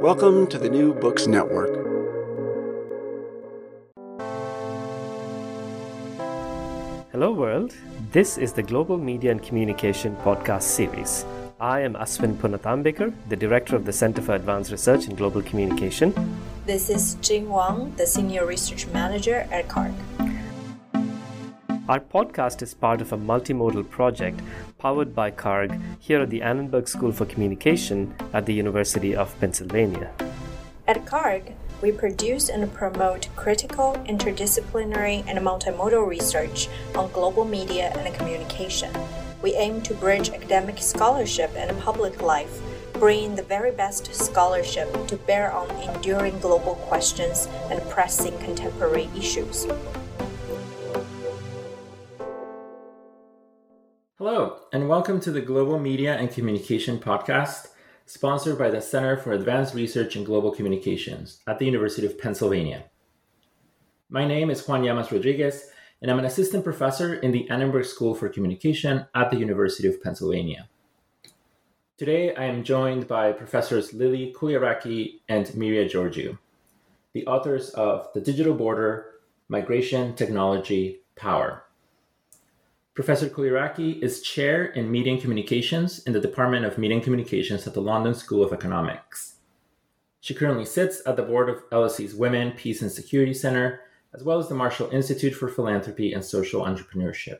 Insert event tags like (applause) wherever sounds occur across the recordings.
Welcome to the New Books Network. Hello, world. This is the Global Media and Communication podcast series. I am Aswin Punathambekar, the director of the Center for Advanced Research in Global Communication. This is Jing Wang, the senior research manager at CARG. Our podcast is part of a multimodal project powered by CARG here at the Annenberg School for Communication at the University of Pennsylvania. At CARG, we produce and promote critical, interdisciplinary, and multimodal research on global media and communication. We aim to bridge academic scholarship and public life, bringing the very best scholarship to bear on enduring global questions and pressing contemporary issues. Hello, and welcome to the Global Media and Communication Podcast, sponsored by the Center for Advanced Research in Global Communications at the University of Pennsylvania. My name is Juan Llamas Rodriguez, and I'm an assistant professor in the Annenberg School for Communication at the University of Pennsylvania. Today, I am joined by Professors Lilie Chouliaraki and Myria Georgiou, the authors of The Digital Border Migration, Technology, Power Professor Chouliaraki is chair in media and communications in the Department of Media and Communications at the London School of Economics. She currently sits at the board of LSE's Women, Peace and Security Center, as well as the Marshall Institute for Philanthropy and Social Entrepreneurship.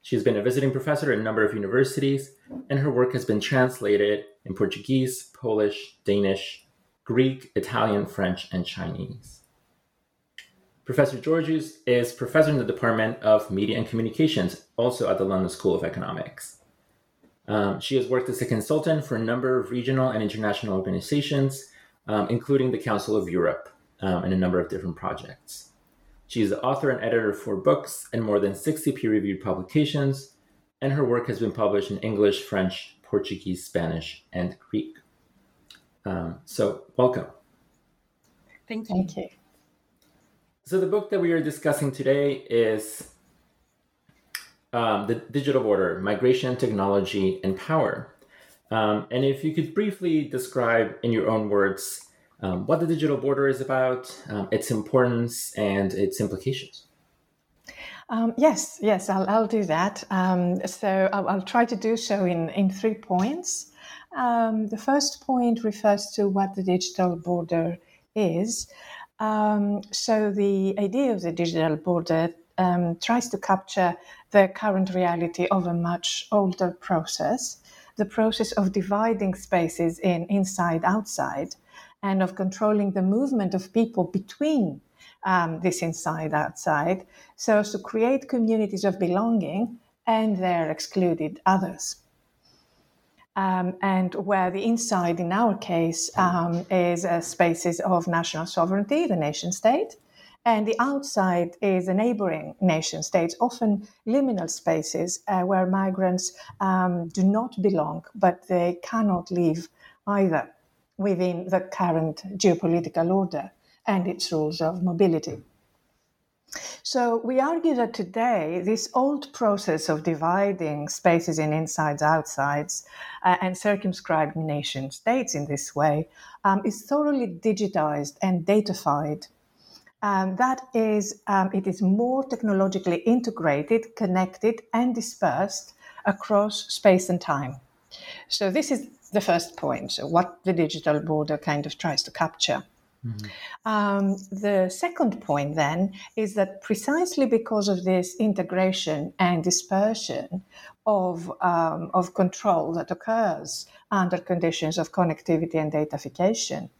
She has been a visiting professor at a number of universities, and her work has been translated in Portuguese, Polish, Danish, Greek, Italian, French, and Chinese. Professor Georgiou is professor in the Department of Media and Communications, also at the London School of Economics. Um, she has worked as a consultant for a number of regional and international organizations, um, including the Council of Europe, um, and a number of different projects. She is the author and editor for books and more than 60 peer reviewed publications, and her work has been published in English, French, Portuguese, Spanish, and Greek. Um, so, welcome. Thank you. Thank you. So the book that we are discussing today is um, the Digital Border: Migration, Technology, and Power. Um, and if you could briefly describe in your own words um, what the digital border is about, um, its importance, and its implications. Um, yes, yes, I'll, I'll do that. Um, so I'll, I'll, try to do so in, in three points. the first point refers to what the digital border is. Um, so the idea of the digital border um, tries to capture the current reality of a much older process, the process of dividing spaces in inside outside, and of controlling the movement of people between um, this inside outside, so as to create communities of belonging and their excluded others um, and where the inside, in our case, um, is uh, spaces of national sovereignty, the nation state, and the outside is a neighboring nation states, often liminal spaces uh, where migrants um, do not belong, but they cannot leave either. within the current geopolitical order and its rules of mobility. So we argue that today, this old process of dividing spaces in insides, outsides, uh, and circumscribing nation states in this way um, is thoroughly digitized and datafied. Um, that is, um, it is more technologically integrated, connected, and dispersed across space and time. So this is the first point. What the digital border kind of tries to capture. Mm-hmm. Um, the second point then is that precisely because of this integration and dispersion of, um, of control that occurs under conditions of connectivity and datafication,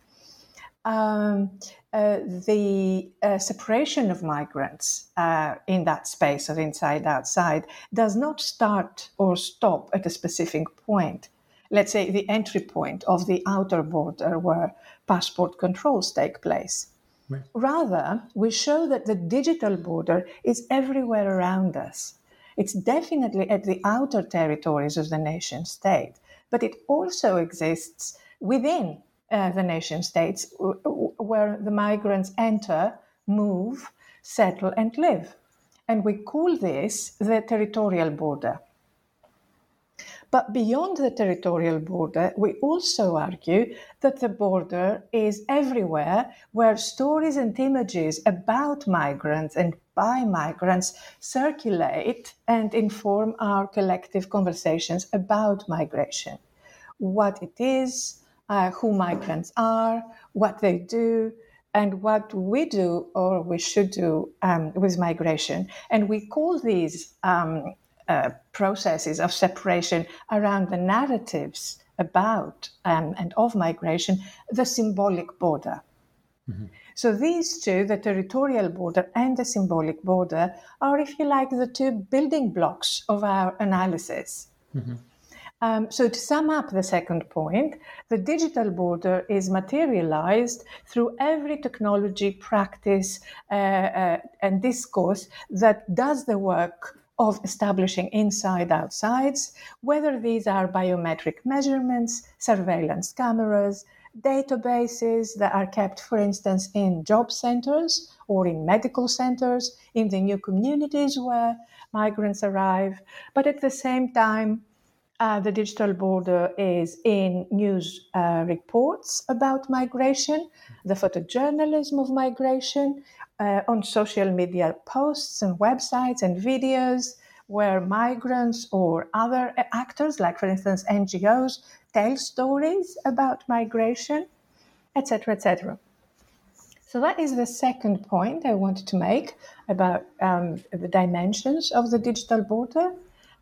um, uh, the uh, separation of migrants uh, in that space of inside outside does not start or stop at a specific point let's say, the entry point of the outer border where passport controls take place. Right. Rather, we show that the digital border is everywhere around us. It's definitely at the outer territories of the nation state, but it also exists within uh, the nation states w- where the migrants enter, move, settle, and live. And we call this the territorial border. But beyond the territorial border, we also argue that the border is everywhere where stories and images about migrants and by migrants circulate and inform our collective conversations about migration. What it is, uh, who migrants are, what they do, and what we do or we should do um, with migration. And we call these um, uh, processes of separation around the narratives about um, and of migration, the symbolic border. Mm-hmm. So these two, the territorial border and the symbolic border, are, if you like, the two building blocks of our analysis. Mm-hmm. Um, so, to sum up the second point, the digital border is materialized through every technology, practice, uh, uh, and discourse that does the work of establishing inside outsides, whether these are biometric measurements, surveillance cameras, databases that are kept, for instance, in job centers or in medical centers, in the new communities where migrants arrive. But at the same time, uh, the digital border is in news uh, reports about migration, the photojournalism of migration, uh, on social media posts and websites and videos where migrants or other actors, like for instance NGOs, tell stories about migration, etc., etc. So that is the second point I wanted to make about um, the dimensions of the digital border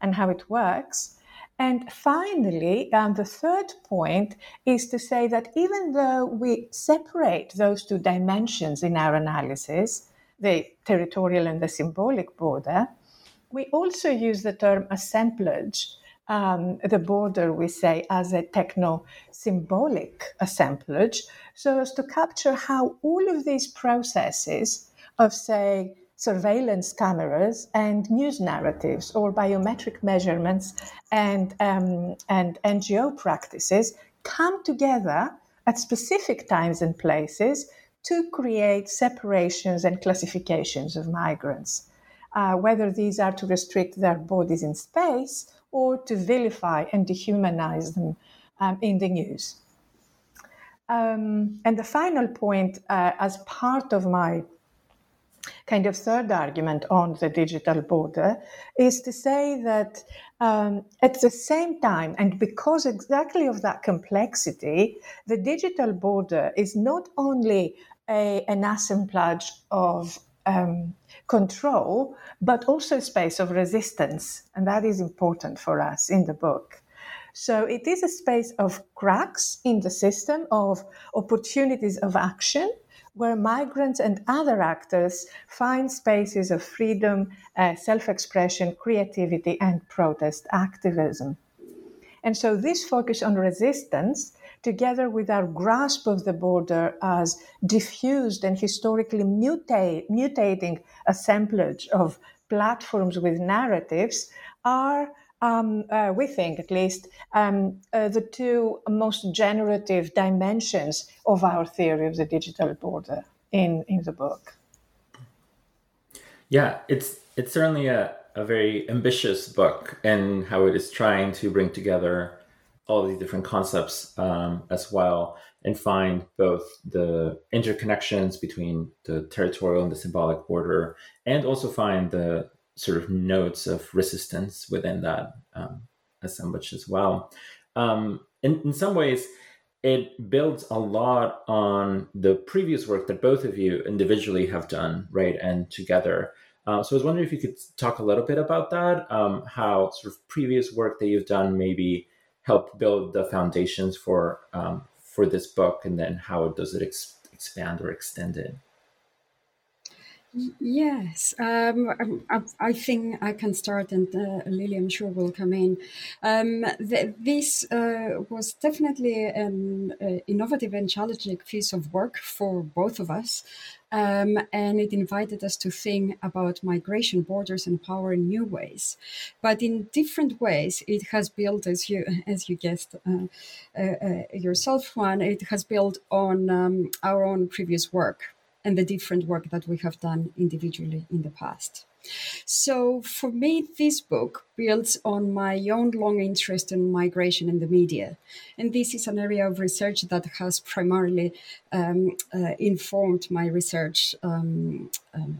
and how it works. And finally, um, the third point is to say that even though we separate those two dimensions in our analysis, the territorial and the symbolic border, we also use the term assemblage, um, the border, we say, as a techno symbolic assemblage, so as to capture how all of these processes of, say, surveillance cameras and news narratives or biometric measurements and, um, and NGO practices come together at specific times and places to create separations and classifications of migrants, uh, whether these are to restrict their bodies in space or to vilify and dehumanize them um, in the news. Um, and the final point, uh, as part of my kind of third argument on the digital border is to say that um, at the same time, and because exactly of that complexity, the digital border is not only a, an assemblage of um, control, but also a space of resistance. And that is important for us in the book. So it is a space of cracks in the system, of opportunities of action, where migrants and other actors find spaces of freedom, uh, self expression, creativity, and protest activism. And so, this focus on resistance, together with our grasp of the border as diffused and historically mutating assemblage of platforms with narratives, are um, uh, we think at least, um, uh, the two most generative dimensions of our theory of the digital border in, in the book. Yeah, it's it's certainly a, a very ambitious book and how it is trying to bring together all these different concepts um, as well and find both the interconnections between the territorial and the symbolic border and also find the sort of notes of resistance within that um, assemblage as well. Um, in, in some ways, it builds a lot on the previous work that both of you individually have done, right, and together. Uh, so I was wondering if you could talk a little bit about that, um, how sort of previous work that you've done maybe help build the foundations for um, for this book, and then how does it ex- expand or extend it? Yes, um, I, I, think I can start, and uh, Lilie, I'm sure, will come in. Um, this uh, was definitely an uh, innovative and challenging piece of work for both of us, um, and it invited us to think about migration, borders, and power in new ways, but in different ways. It has built, as you as you guessed uh, uh, uh, yourself, Juan, it has built on um, our own previous work and the different work that we have done individually in the past. So for me, this book builds on my own long interest in migration and the media. And this is an area of research that has primarily um, uh, informed my research, um, um,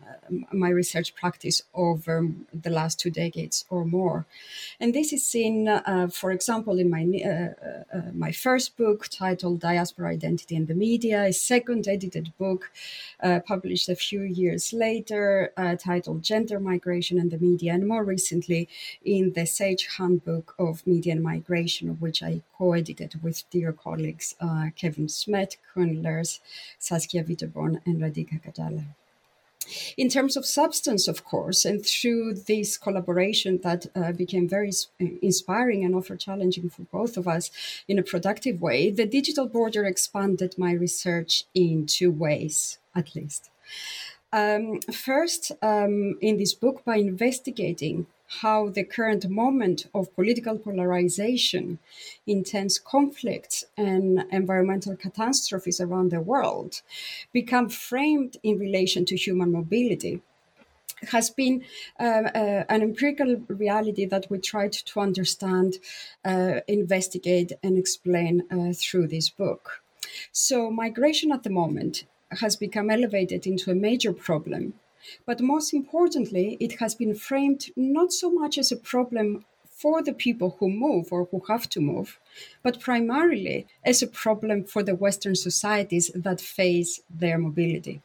my research practice over the last two decades or more. And this is seen, uh, for example, in my uh, uh, uh, my first book titled "Diaspora Identity and the Media," a second edited book uh, published a few years later titled "Gender Migration and the Media," and more recently in the Sage Handbook of Media and Migration, which I co edited with dear colleagues uh, Kevin Smet, Koen Leurs, Saskia Witteborn, and Radhika Gajjala. In terms of substance, of course, and through this collaboration that uh, became very inspiring and often challenging for both of us in a productive way, the digital border expanded my research in two ways, at least. Um, first, um, in this book, by investigating how the current moment of political polarization, intense conflicts, and environmental catastrophes around the world become framed in relation to human mobility has been uh, uh, an empirical reality that we tried to understand, uh, investigate, and explain uh, through this book. So, migration at the moment has become elevated into a major problem but most importantly, it has been framed not so much as a problem for the people who move or who have to move, but primarily as a problem for the Western societies that face their mobility.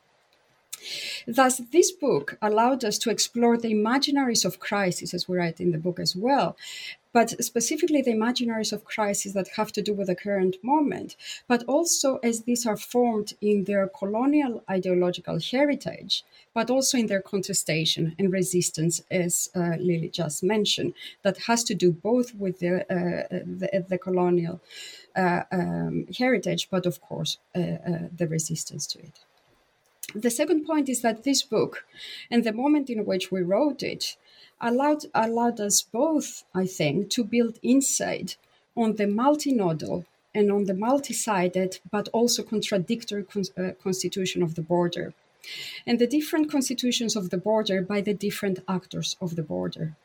Thus, this book allowed us to explore the imaginaries of crisis, as we write in the book as well, but specifically the imaginaries of crisis that have to do with the current moment, but also as these are formed in their colonial ideological heritage, but also in their contestation and resistance, as uh, Lily just mentioned, that has to do both with the, uh, the, the, colonial uh, um, heritage, but of course uh, uh, the resistance to it. The second point is that this book and the moment in which we wrote it allowed, allowed us both, I think, to build insight on the multinodal and on the multi-sided but also contradictory con- uh, constitution of the border. And the different constitutions of the border by the different actors of the border.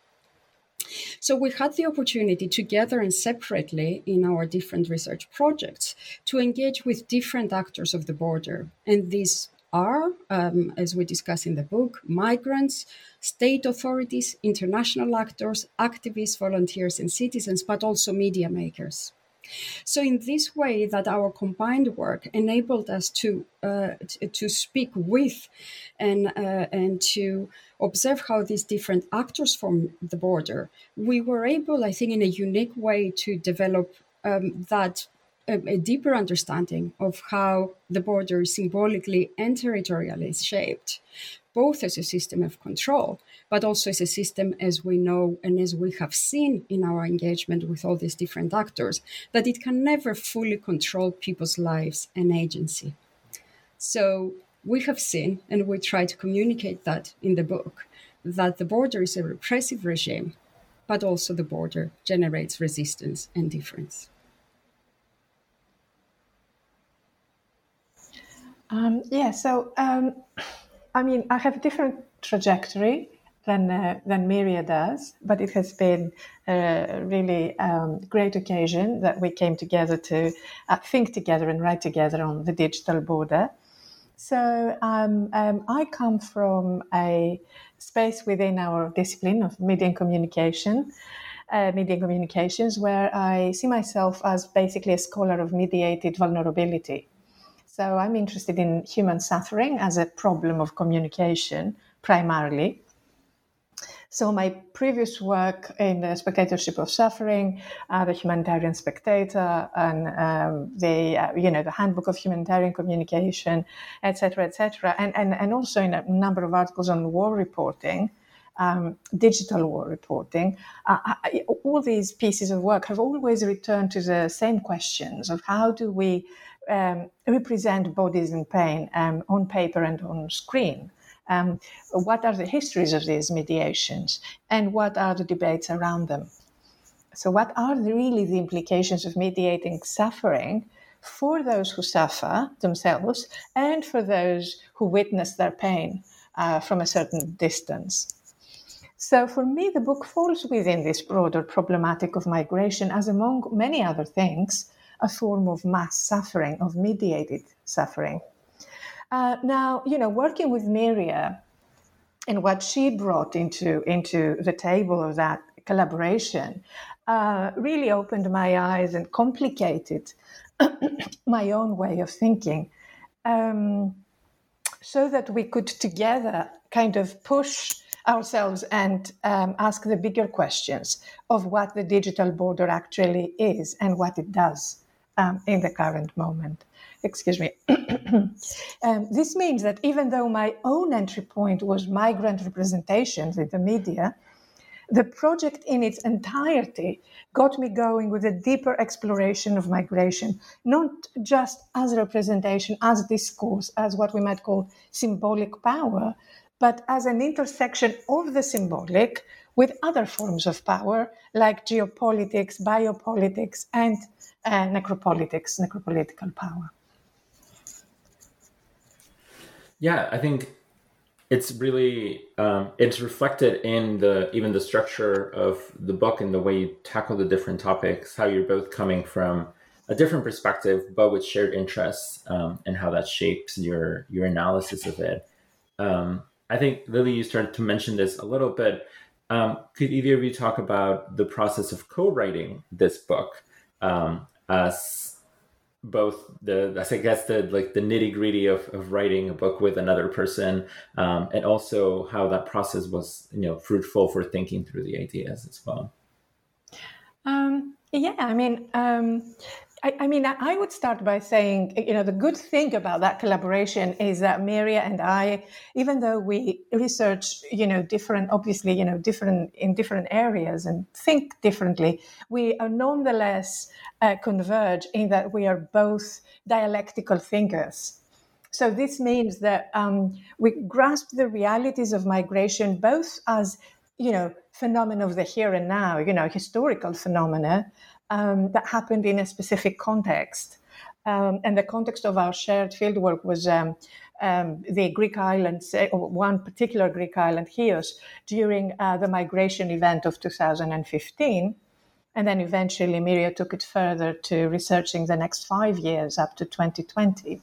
So we had the opportunity together and separately in our different research projects to engage with different actors of the border. And these are, um, as we discuss in the book, migrants, state authorities, international actors, activists, volunteers, and citizens, but also media makers. So, in this way, that our combined work enabled us to uh, to speak with and uh, and to observe how these different actors from the border, we were able, I think, in a unique way to develop um, that a, a, deeper understanding of how the border symbolically and territorially is shaped, both as a system of control, but also as a system, as we know and as we have seen in our engagement with all these different actors, that it can never fully control people's lives and agency. So we have seen, and we try to communicate that in the book, that the border is a repressive regime but also the border generates resistance and difference. Um, yeah, so um, I mean, I have a different trajectory than uh, than Myria does, but it has been a really um, great occasion that we came together to uh, think together and write together on the digital border. So um, um, I come from a space within our discipline of media and communication, uh, media and communications, where I see myself as basically a scholar of mediated vulnerability. So I'm interested in human suffering as a problem of communication primarily. So my previous work in the spectatorship of suffering, uh, the humanitarian spectator, and um, the uh, you know the handbook of humanitarian communication, etc., etc., and, and and also in a number of articles on war reporting, um, digital war reporting. Uh, I, all these pieces of work have always returned to the same questions of how do we um, represent bodies in pain um, on paper and on screen. Um, what are the histories of these mediations and what are the debates around them? So, what are the, really the implications of mediating suffering for those who suffer themselves and for those who witness their pain uh, from a certain distance? So, for me, the book falls within this broader problematic of migration as, among many other things, a form of mass suffering, of mediated suffering. Uh, now, you know, working with Myria and what she brought into into the table of that collaboration uh, really opened my eyes and complicated (coughs) my own way of thinking, um, so that we could together kind of push ourselves and um, ask the bigger questions of what the digital border actually is and what it does um, in the current moment. Excuse me. (clears throat) um, this means that even though my own entry point was migrant representations in the media, the project in its entirety got me going with a deeper exploration of migration, not just as representation, as discourse, as what we might call symbolic power, but as an intersection of the symbolic with other forms of power like geopolitics, biopolitics, and uh, necropolitics, necropolitical power. Yeah, I think it's really um, it's reflected in the even the structure of the book and the way you tackle the different topics. How you're both coming from a different perspective, but with shared interests, um, and how that shapes your your analysis of it. Um, I think Lilie, you started to mention this a little bit. Um, could either of you talk about the process of co-writing this book um, as both the I guess the like the nitty gritty of, of writing a book with another person, um, and also how that process was you know fruitful for thinking through the ideas as well. Um, yeah, I mean, um, I, I, mean, I would start by saying, you know, the good thing about that collaboration is that Myria and I, even though we research, you know, different, obviously, you know, different in different areas and think differently, we are nonetheless uh, converge in that we are both dialectical thinkers. So this means that um, we grasp the realities of migration both as, you know, phenomena of the here and now, you know, historical phenomena, um, that happened in a specific context. Um, and the context of our shared fieldwork was um, um the Greek islands, uh, one particular Greek island, Chios, during uh, the migration event of 2015. And then eventually, Myria took it further to researching the next five years up to 2020.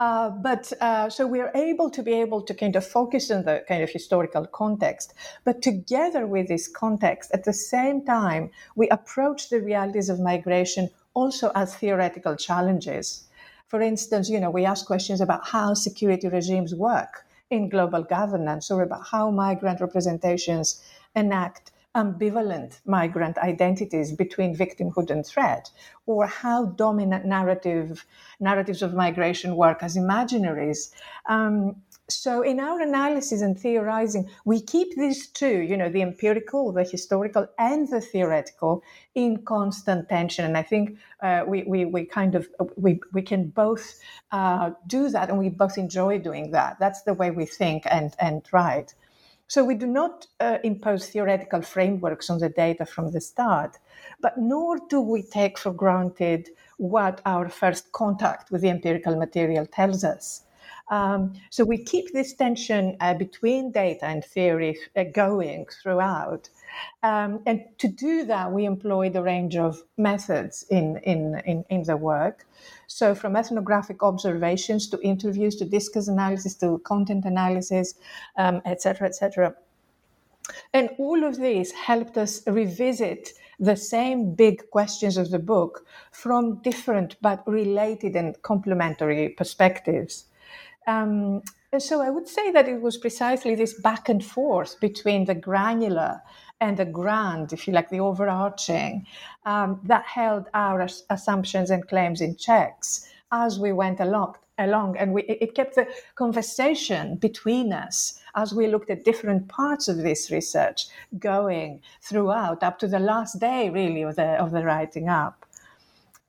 Uh, but uh, so we're able to be able to kind of focus on the kind of historical context, but together with this context, at the same time, we approach the realities of migration also as theoretical challenges. For instance, you know, we ask questions about how security regimes work in global governance or about how migrant representations enact ambivalent migrant identities between victimhood and threat, or how dominant narrative narratives of migration work as imaginaries. Um, so in our analysis and theorizing, we keep these two, you know, the empirical, the historical, and the theoretical in constant tension. And I think uh, we, we, we kind of, we, we can both uh, do that and we both enjoy doing that. That's the way we think and, and write. So we do not uh, impose theoretical frameworks on the data from the start, but nor do we take for granted what our first contact with the empirical material tells us. Um, so we keep this tension uh, between data and theory uh, going throughout. Um, and to do that, we employed a range of methods in, in, in, in, the work. So, from ethnographic observations to interviews to discourse analysis to content analysis, etc., um, etc. Et and all of this helped us revisit the same big questions of the book from different but related and complementary perspectives. Um, so I would say that it was precisely this back and forth between the granular and the grand, if you like, the overarching, um, that held our as- assumptions and claims in checks as we went along. along. And we, it kept the conversation between us as we looked at different parts of this research going throughout up to the last day, really, of the, of the writing up.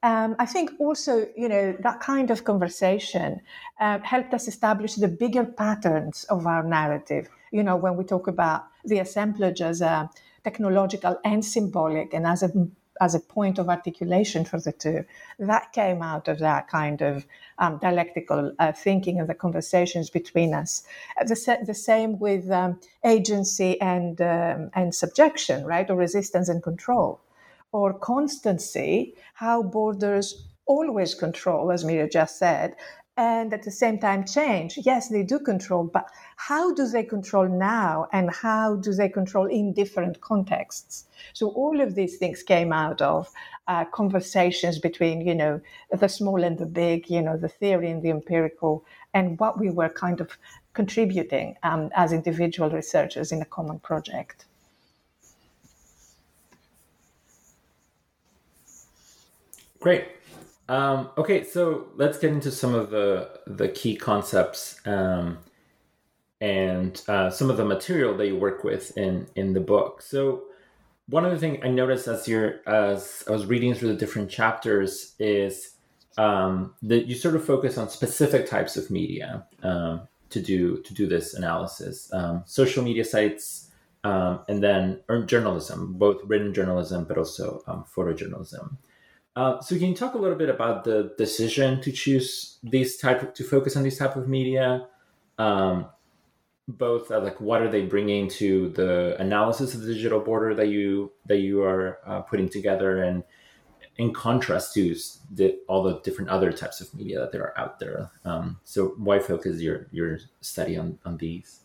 Um, I think also, you know, that kind of conversation uh, helped us establish the bigger patterns of our narrative. You know, when we talk about the assemblage as a technological and symbolic, and as a as a point of articulation for the two, that came out of that kind of um, dialectical uh, thinking and the conversations between us. Uh, the, the same with um, agency and um, and subjection, right, or resistance and control or constancy, how borders always control, as Mira just said, and at the same time change. Yes, they do control, but how do they control now and how do they control in different contexts? So all of these things came out of uh, conversations between, you know, the small and the big, you know, the theory and the empirical, and what we were kind of contributing um, as individual researchers in a common project. Great. Um, okay, so let's get into some of the the key concepts um, and uh, some of the material that you work with in in the book. So one other thing I noticed as you're as I was reading through the different chapters is um, that you sort of focus on specific types of media um, to do to do this analysis. Um, social media sites, um, and then journalism, both written journalism but also um, photojournalism. Uh, so can you talk a little bit about the decision to choose these type of, to focus on these type of media? Um, both uh, like what are they bringing to the analysis of the digital border that you that you are uh, putting together, and in contrast to the, all the different other types of media that there are out there. Um, so why focus your your study on on these?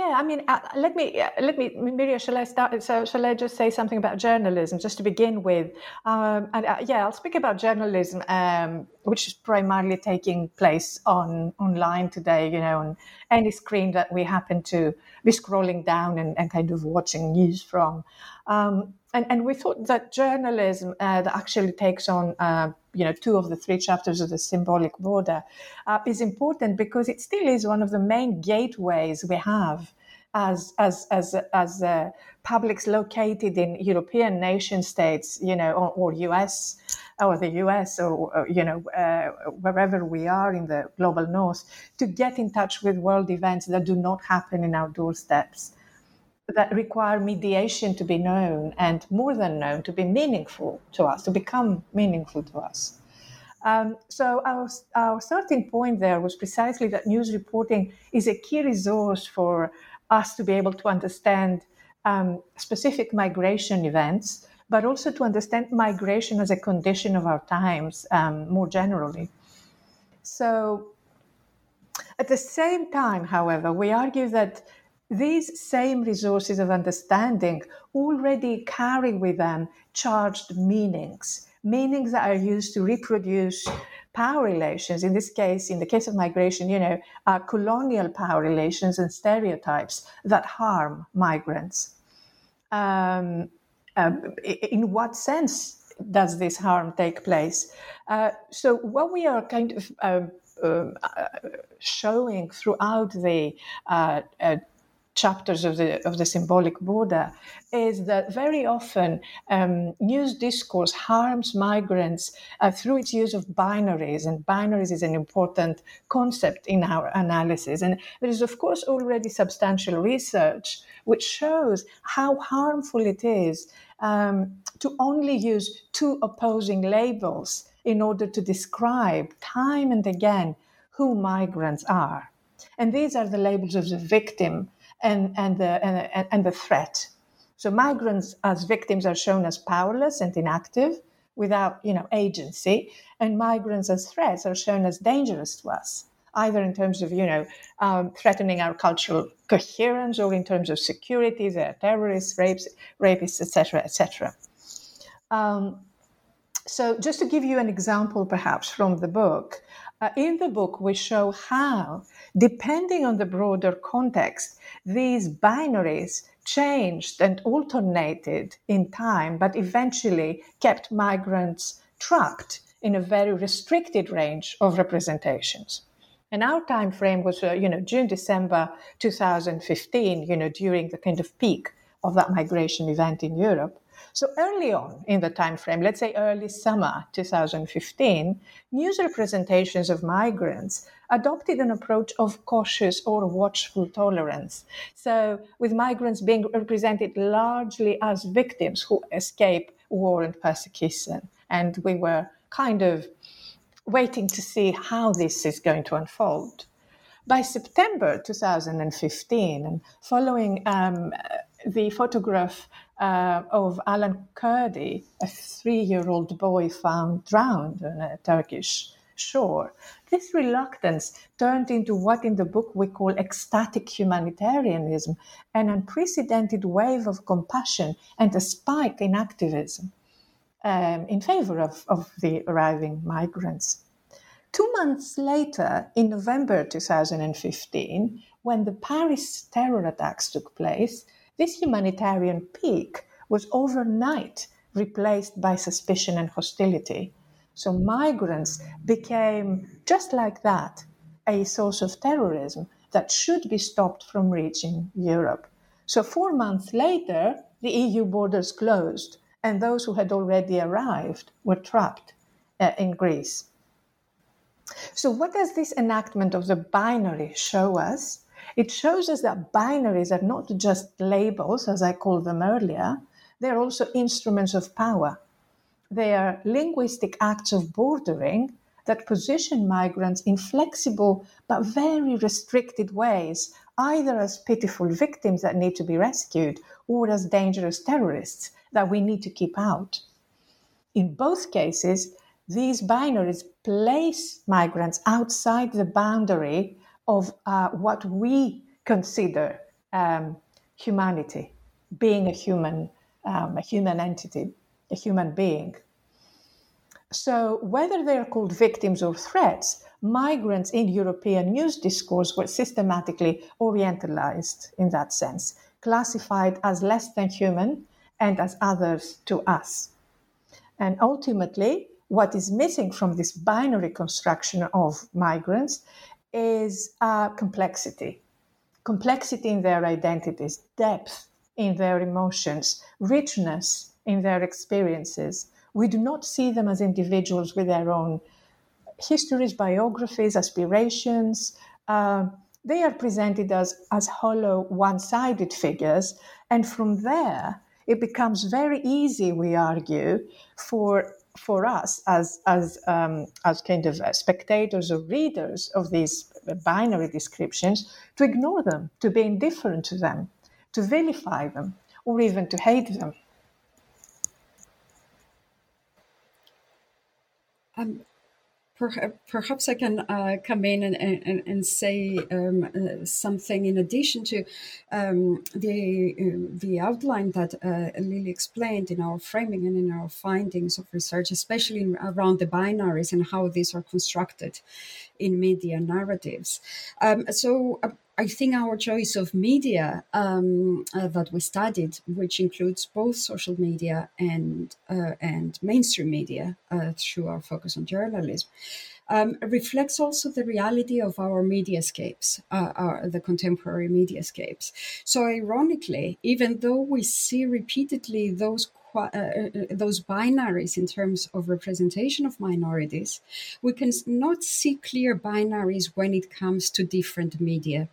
Yeah, I mean, uh, let me uh, let me, Myria, shall I start? So, shall I just say something about journalism, just to begin with? Um, and uh, yeah, I'll speak about journalism, um, which is primarily taking place on online today. You know, on any screen that we happen to be scrolling down and, and kind of watching news from. Um, and, and we thought that journalism uh, that actually takes on uh, you know two of the three chapters of the symbolic border uh, is important because it still is one of the main gateways we have as as as as uh, publics located in European nation states, you know, or, or U.S. or the U.S. or you know uh, wherever we are in the global north, to get in touch with world events that do not happen in our doorsteps that require mediation to be known and more than known to be meaningful to us, to become meaningful to us. Um, so our, our starting point there was precisely that news reporting is a key resource for us to be able to understand um, specific migration events, but also to understand migration as a condition of our times um, more generally. So at the same time, however, we argue that these same resources of understanding already carry with them charged meanings, meanings that are used to reproduce power relations. In this case, in the case of migration, you know, uh, colonial power relations and stereotypes that harm migrants. Um, uh, in what sense does this harm take place? Uh, so, what we are kind of um, uh, showing throughout the uh, uh, chapters of the of the symbolic border is that very often um, news discourse harms migrants uh, through its use of binaries, and binaries is an important concept in our analysis. And there is, of course, already substantial research which shows how harmful it is um, to only use two opposing labels in order to describe time and again who migrants are. And these are the labels of the victim and, and, the, and, and the threat. So migrants as victims are shown as powerless and inactive without you know, agency, and migrants as threats are shown as dangerous to us, either in terms of you know, um, threatening our cultural coherence or in terms of security, they're terrorists, rapes, rapists, etc., etc. Um, so, just to give you an example, perhaps from the book, uh, in the book we show how, depending on the broader context, these binaries changed and alternated in time, but eventually kept migrants trapped in a very restricted range of representations. And our time frame was, uh, you know, June, December 2015, you know, during the kind of peak of that migration event in Europe. So early on in the time frame, let's say early summer 2015, news representations of migrants adopted an approach of cautious or watchful tolerance. So with migrants being represented largely as victims who escape war and persecution. And we were kind of waiting to see how this is going to unfold. By September 2015, and following um, the photograph uh, of Alan Kurdi, a three year old boy found drowned on a Turkish shore. This reluctance turned into what in the book we call ecstatic humanitarianism, an unprecedented wave of compassion and a spike in activism um, in favor of, of the arriving migrants. Two months later, in November 2015, when the Paris terror attacks took place, this humanitarian peak was overnight replaced by suspicion and hostility. So migrants became, just like that, a source of terrorism that should be stopped from reaching Europe. So, four months later, the EU borders closed, and those who had already arrived were trapped uh, in Greece. So, what does this enactment of the binary show us? It shows us that binaries are not just labels, as I called them earlier, they're also instruments of power. They are linguistic acts of bordering that position migrants in flexible but very restricted ways, either as pitiful victims that need to be rescued or as dangerous terrorists that we need to keep out. In both cases, these binaries place migrants outside the boundary of uh, what we consider um, humanity, being a human, um, a human entity, a human being. So, whether they're called victims or threats, migrants in European news discourse were systematically orientalized in that sense, classified as less than human and as others to us. And ultimately, what is missing from this binary construction of migrants is uh, complexity complexity in their identities, depth in their emotions, richness in their experiences. We do not see them as individuals with their own histories, biographies, aspirations. Uh, they are presented as, as hollow, one sided figures. And from there, it becomes very easy, we argue, for for us as as um, as kind of spectators or readers of these binary descriptions to ignore them, to be indifferent to them, to vilify them, or even to hate them. Um, perhaps I can uh, come in and, and, and say um, uh, something in addition to um, the uh, the outline that uh, Lilie explained in our framing and in our findings of research, especially in, around the binaries and how these are constructed in media narratives. Um, so uh, I think our choice of media um, uh, that we studied, which includes both social media and uh, and mainstream media uh, through our focus on journalism, um, reflects also the reality of our mediascapes, uh, our, the contemporary mediascapes. So, ironically, even though we see repeatedly those those binaries in terms of representation of minorities, we can not see clear binaries when it comes to different media.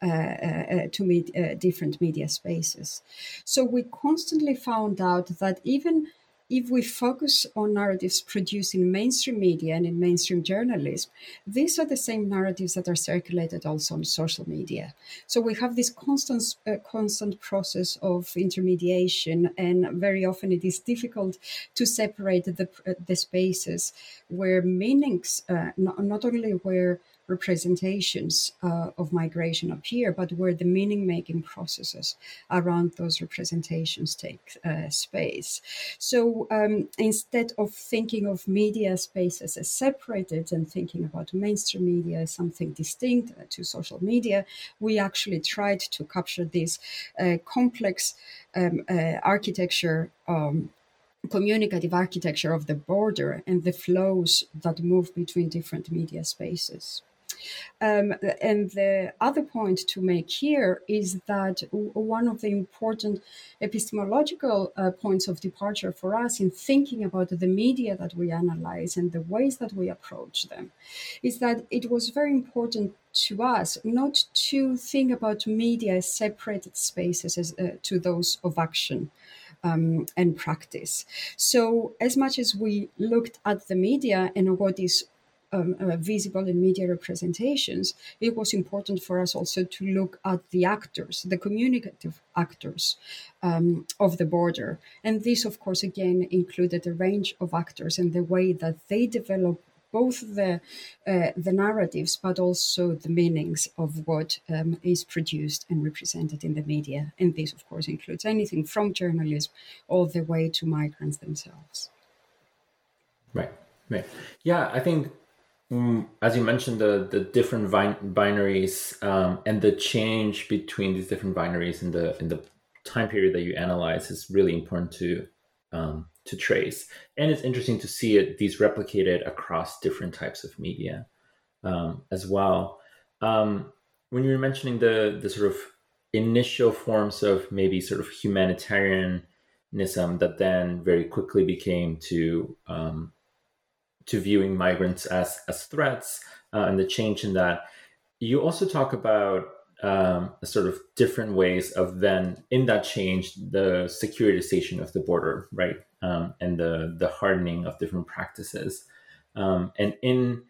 Uh, uh, to meet uh, different media spaces. So we constantly found out that even if we focus on narratives produced in mainstream media and in mainstream journalism, these are the same narratives that are circulated also on social media. So we have this constant, uh, constant process of intermediation, and very often it is difficult to separate the, uh, the spaces where meanings, uh, not, not only where representations uh, of migration appear, but where the meaning making processes around those representations take uh, space. So um, instead of thinking of media spaces as separated and thinking about mainstream media as something distinct uh, to social media, we actually tried to capture this uh, complex um, uh, architecture. Um, communicative architecture of the border and the flows that move between different media spaces. Um, and the other point to make here is that one of the important epistemological uh, points of departure for us in thinking about the media that we analyze and the ways that we approach them is that it was very important to us not to think about media as separated spaces as, uh, to those of action. Um, and practice. So, as much as we looked at the media and what is um, uh, visible in media representations, it was important for us also to look at the actors, the communicative actors um, of the border. And this, of course, again included a range of actors and the way that they develop both the uh, the narratives but also the meanings of what um, is produced and represented in the media. And this of course includes anything from journalism all the way to migrants themselves. Right right. Yeah i think as you mentioned, the the different binaries um, and the change between these different binaries in the in the time period that you analyze is really important to um, to trace. And it's interesting to see it these replicated across different types of media um, as well. Um, when you were mentioning the the sort of initial forms of maybe sort of humanitarianism that then very quickly became to um, to viewing migrants as as threats uh, and the change in that. You also talk about um, sort of different ways of then in that change the securitization of the border, right, um, and the the hardening of different practices. Um, and in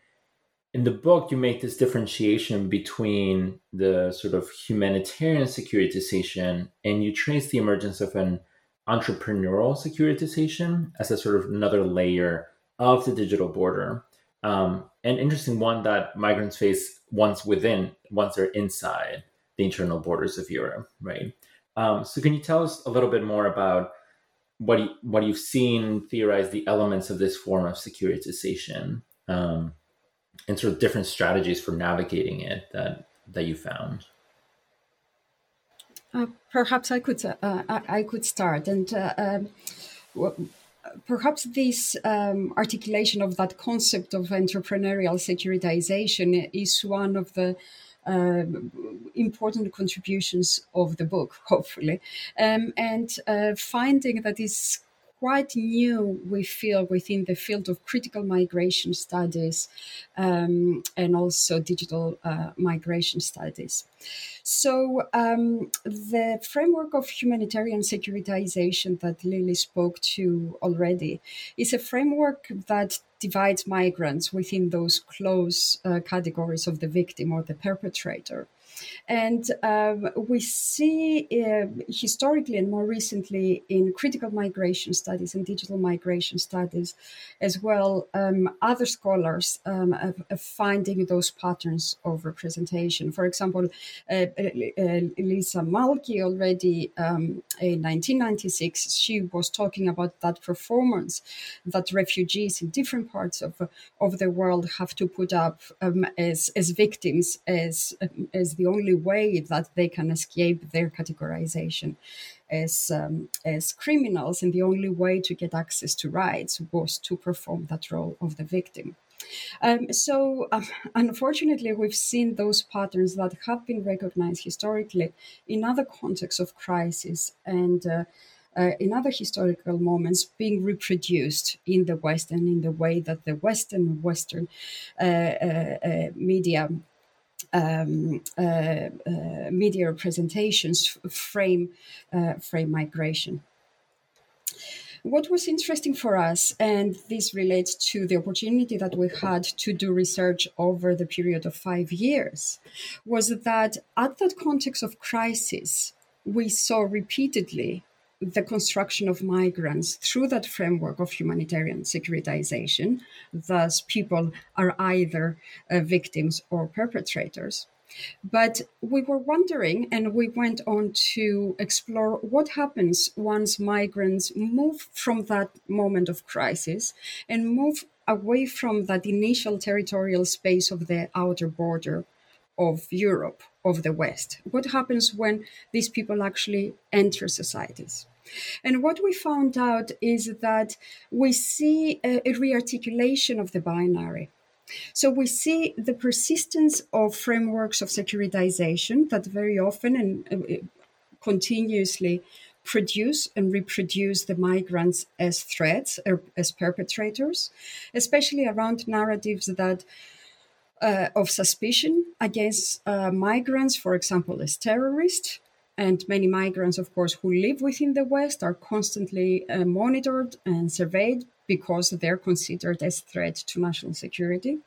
in the book, you make this differentiation between the sort of humanitarian securitization and you trace the emergence of an entrepreneurial securitization as a sort of another layer of the digital border. Um, an interesting one that migrants face once within, once they're inside the internal borders of Europe, right? Um, so, can you tell us a little bit more about what you, what you've seen, theorize the elements of this form of securitization, um, and sort of different strategies for navigating it that that you found? Uh, perhaps I could uh, I, I, could start and. Uh, um, perhaps this um, articulation of that concept of entrepreneurial securitization is one of the uh, important contributions of the book, hopefully, um, and uh, finding that is quite new, we feel, within the field of critical migration studies um, and also digital uh, migration studies. So, um, the framework of humanitarian securitization that Lilie spoke to already is a framework that divides migrants within those close uh, categories of the victim or the perpetrator. And um, we see uh, historically and more recently in critical migration studies and digital migration studies as well, um, other scholars um, of, of finding those patterns of representation. For example, uh, uh, Liisa Malkki already um, in 1996, she was talking about that performance that refugees in different parts of, of the world have to put up um, as, as victims, as, as the only way that they can escape their categorization as um, as criminals, and the only way to get access to rights was to perform that role of the victim. Um, so, uh, unfortunately, we've seen those patterns that have been recognized historically in other contexts of crisis and. Uh, uh, in other historical moments being reproduced in the West and in the way that the Western Western uh, uh, uh media um, uh, uh, media representations frame uh, frame migration. What was interesting for us, and this relates to the opportunity that we had to do research over the period of five years, was that at that context of crisis, we saw repeatedly the construction of migrants through that framework of humanitarian securitization. Thus, people are either uh, victims or perpetrators. But we were wondering, and we went on to explore what happens once migrants move from that moment of crisis and move away from that initial territorial space of the outer border of Europe, of the West? What happens when these people actually enter societies? And what we found out is that we see a, a rearticulation of the binary. So we see the persistence of frameworks of securitization that very often and uh, continuously produce and reproduce the migrants as threats or as perpetrators, especially around narratives that uh, of suspicion against uh, migrants, for example, as terrorists. And many migrants, of course, who live within the West are constantly uh, monitored and surveyed because they're considered as threat to national security.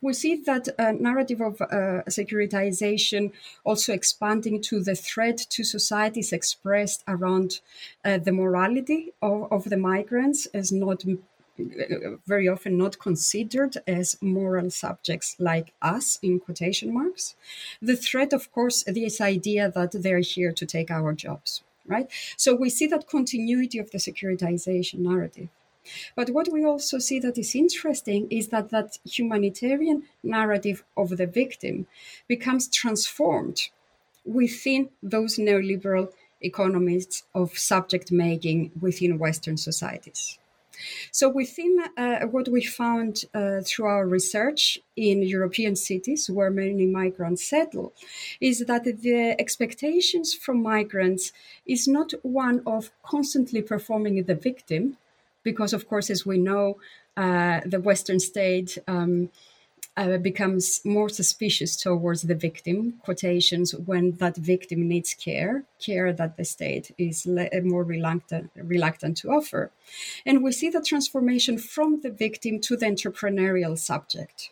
We see that uh, narrative of uh, securitization also expanding to the threat to societies expressed around uh, the morality of, of the migrants as not very often not considered as moral subjects like us, in quotation marks. The threat, of course, this idea that they're here to take our jobs, right? So we see that continuity of the securitization narrative. But what we also see that is interesting is that that humanitarian narrative of the victim becomes transformed within those neoliberal economists of subject making within Western societies. So, within uh, what we found uh, through our research in European cities where many migrants settle, is that the expectations from migrants is not one of constantly performing the victim, because, of course, as we know, uh, the Western state. Um, uh, becomes more suspicious towards the victim quotations when that victim needs care care that the state is le- uh, more reluctant reluctant to offer. And we see the transformation from the victim to the entrepreneurial subject.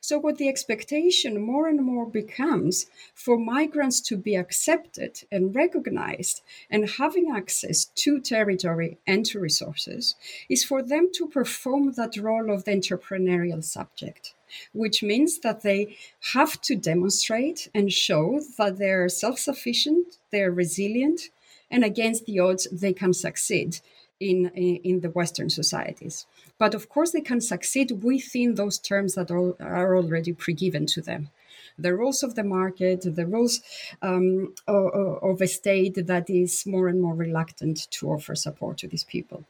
So, what the expectation more and more becomes for migrants to be accepted and recognized and having access to territory and to resources is for them to perform that role of the entrepreneurial subject which means that they have to demonstrate and show that they're self sufficient, they're resilient, and against the odds, they can succeed in, in, the Western societies. But of course, they can succeed within those terms that are already pre given to them the rules of the market, the rules um, of, a state that is more and more reluctant to offer support to these people.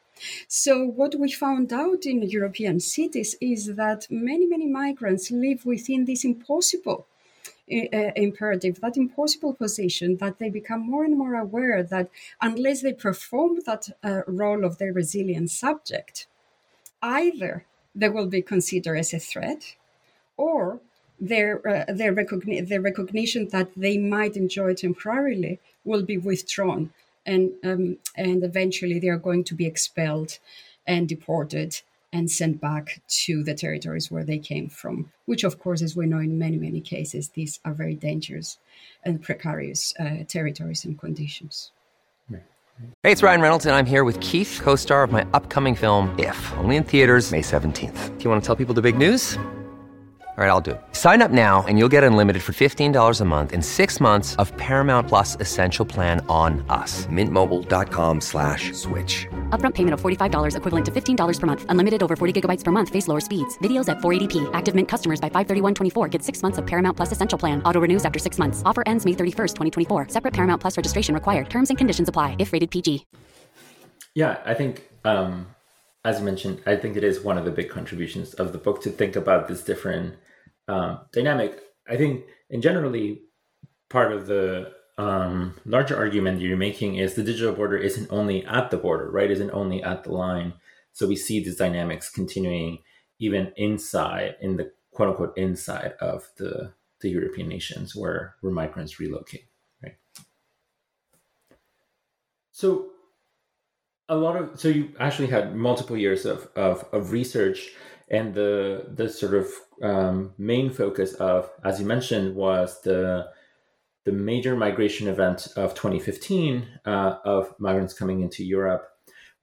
So, what we found out in European cities is that many, many migrants live within this impossible uh, imperative, that impossible position, that they become more and more aware that unless they perform that uh, role of their resilient subject, either they will be considered as a threat or their, uh, their, recogni- their recognition that they might enjoy temporarily will be withdrawn and um, and eventually they are going to be expelled and deported and sent back to the territories where they came from, which, of course, as we know in many, many cases, these are very dangerous and precarious uh, territories and conditions. Hey, it's Ryan Reynolds, and I'm here with Keith, co star of my upcoming film, If, only in theaters, May 17th. Do you want to tell people the big news? All right, I'll do it. Sign up now and you'll get unlimited for $15 a month in six months of Paramount Plus Essential Plan on us. Mintmobile.com slash switch. Upfront payment of $45 equivalent to $15 per month. Unlimited over 40 gigabytes per month. Face lower speeds. Videos at 480p. Active Mint customers by 531.24 get six months of Paramount Plus Essential Plan. Auto renews after six months. Offer ends May 31st, 2024. Separate Paramount Plus registration required. Terms and conditions apply if rated PG. Yeah, I think... Um as you mentioned, I think it is one of the big contributions of the book to think about this different um, dynamic. I think, in generally, part of the um, larger argument you're making is the digital border isn't only at the border, right? Isn't only at the line. So we see these dynamics continuing even inside, in the quote unquote inside of the the European nations where where migrants relocate, right? So a lot of so you actually had multiple years of of, of research and the the sort of um, main focus of as you mentioned was the the major migration event of 2015 uh, of migrants coming into Europe,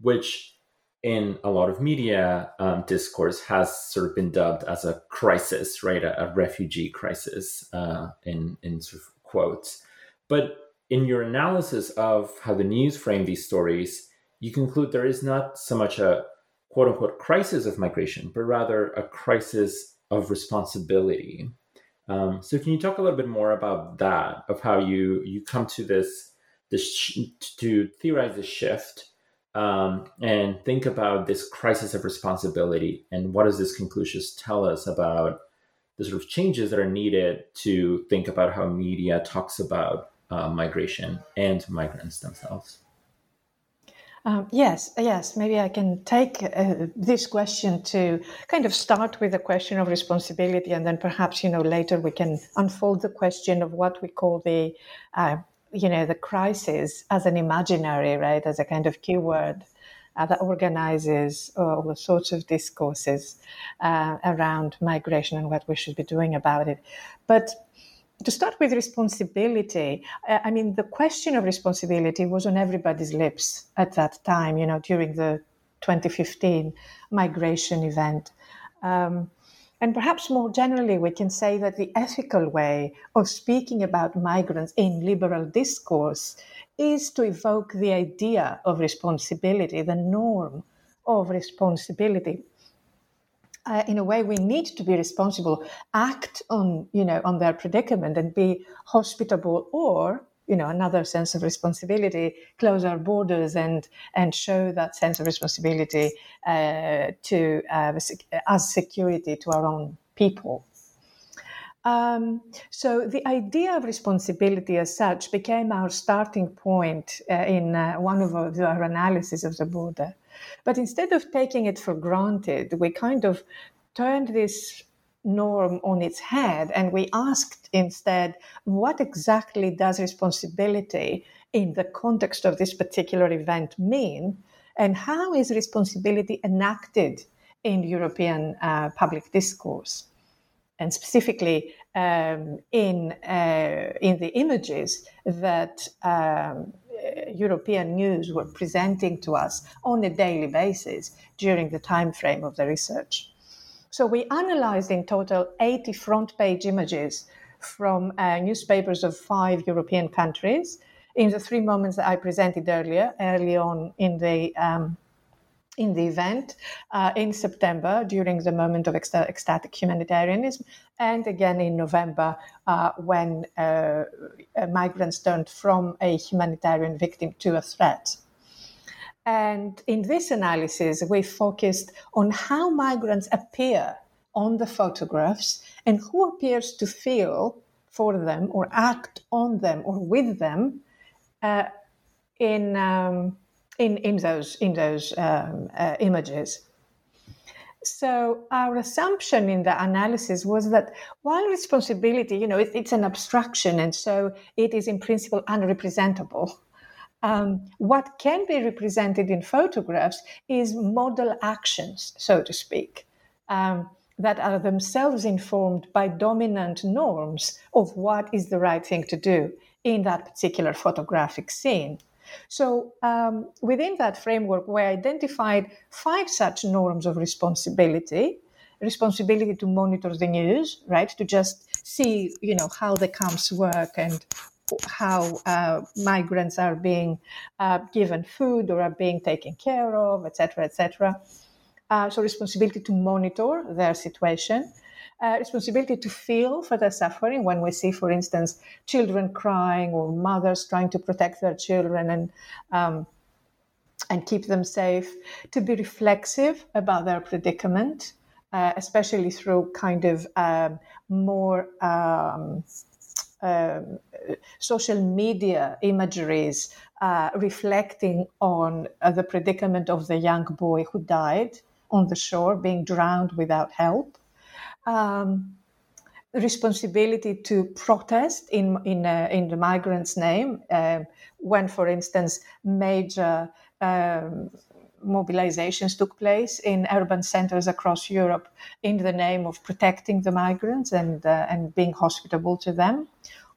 which in a lot of media um, discourse has sort of been dubbed as a crisis, right? A, a refugee crisis uh, in, in sort of quotes. But in your analysis of how the news frame these stories, you conclude there is not so much a quote unquote crisis of migration, but rather a crisis of responsibility. Um, so, can you talk a little bit more about that, of how you you come to this this sh- to theorize the shift um, and think about this crisis of responsibility, and what does this conclusion tell us about the sort of changes that are needed to think about how media talks about uh, migration and migrants themselves? Um, yes, yes. Maybe I can take uh, this question to kind of start with the question of responsibility, and then perhaps you know later we can unfold the question of what we call the, uh, you know, the crisis as an imaginary, right, as a kind of keyword uh, that organizes all sorts of discourses uh, around migration and what we should be doing about it. But to start with responsibility, uh, I mean, the question of responsibility was on everybody's lips at that time, you know, during the 2015 migration event. Um, and perhaps more generally, we can say that the ethical way of speaking about migrants in liberal discourse is to evoke the idea of responsibility, the norm of responsibility uh, in a way we need to be responsible act on you know on their predicament and be hospitable or you know another sense of responsibility close our borders and and show that sense of responsibility uh, to uh, as security to our own people um, so the idea of responsibility as such became our starting point uh, in uh, one of our, our analysis of the border but instead of taking it for granted, we kind of turned this norm on its head and we asked instead, what exactly does responsibility in the context of this particular event mean? And how is responsibility enacted in European uh, public discourse? And specifically um, in, uh, in the images that um, European news were presenting to us on a daily basis during the time frame of the research. So we analyzed in total 80 front page images from uh, newspapers of five European countries in the three moments that I presented earlier, early on in the um, in the event uh, in September during the moment of ecstatic humanitarianism, and again in November uh, when uh, migrants turned from a humanitarian victim to a threat. And in this analysis, we focused on how migrants appear on the photographs and who appears to feel for them or act on them or with them uh, in. Um, in, in those, in those um, uh, images. So our assumption in the analysis was that while responsibility, you know, it, it's an abstraction, and so it is in principle unrepresentable. um, what can be represented in photographs is model actions, so to speak, um, that are themselves informed by dominant norms of what is the right thing to do in that particular photographic scene. So, um, within that framework, we identified five such norms of responsibility responsibility to monitor the news, right? To just see, you know, how the camps work and how uh, migrants are being uh, given food or are being taken care of, etc., etc. Uh, so responsibility to monitor their situation, uh, responsibility to feel for their suffering when we see, for instance, children crying or mothers trying to protect their children and um, and keep them safe, to be reflexive about their predicament, uh, especially through kind of um, more um, um, social media imageries uh, reflecting on uh, the predicament of the young boy who died on the shore, being drowned without help. Um, responsibility to protest in in uh, in the migrants' name uh, when, for instance, major um, mobilizations took place in urban centers across Europe in the name of protecting the migrants and, uh, and being hospitable to them.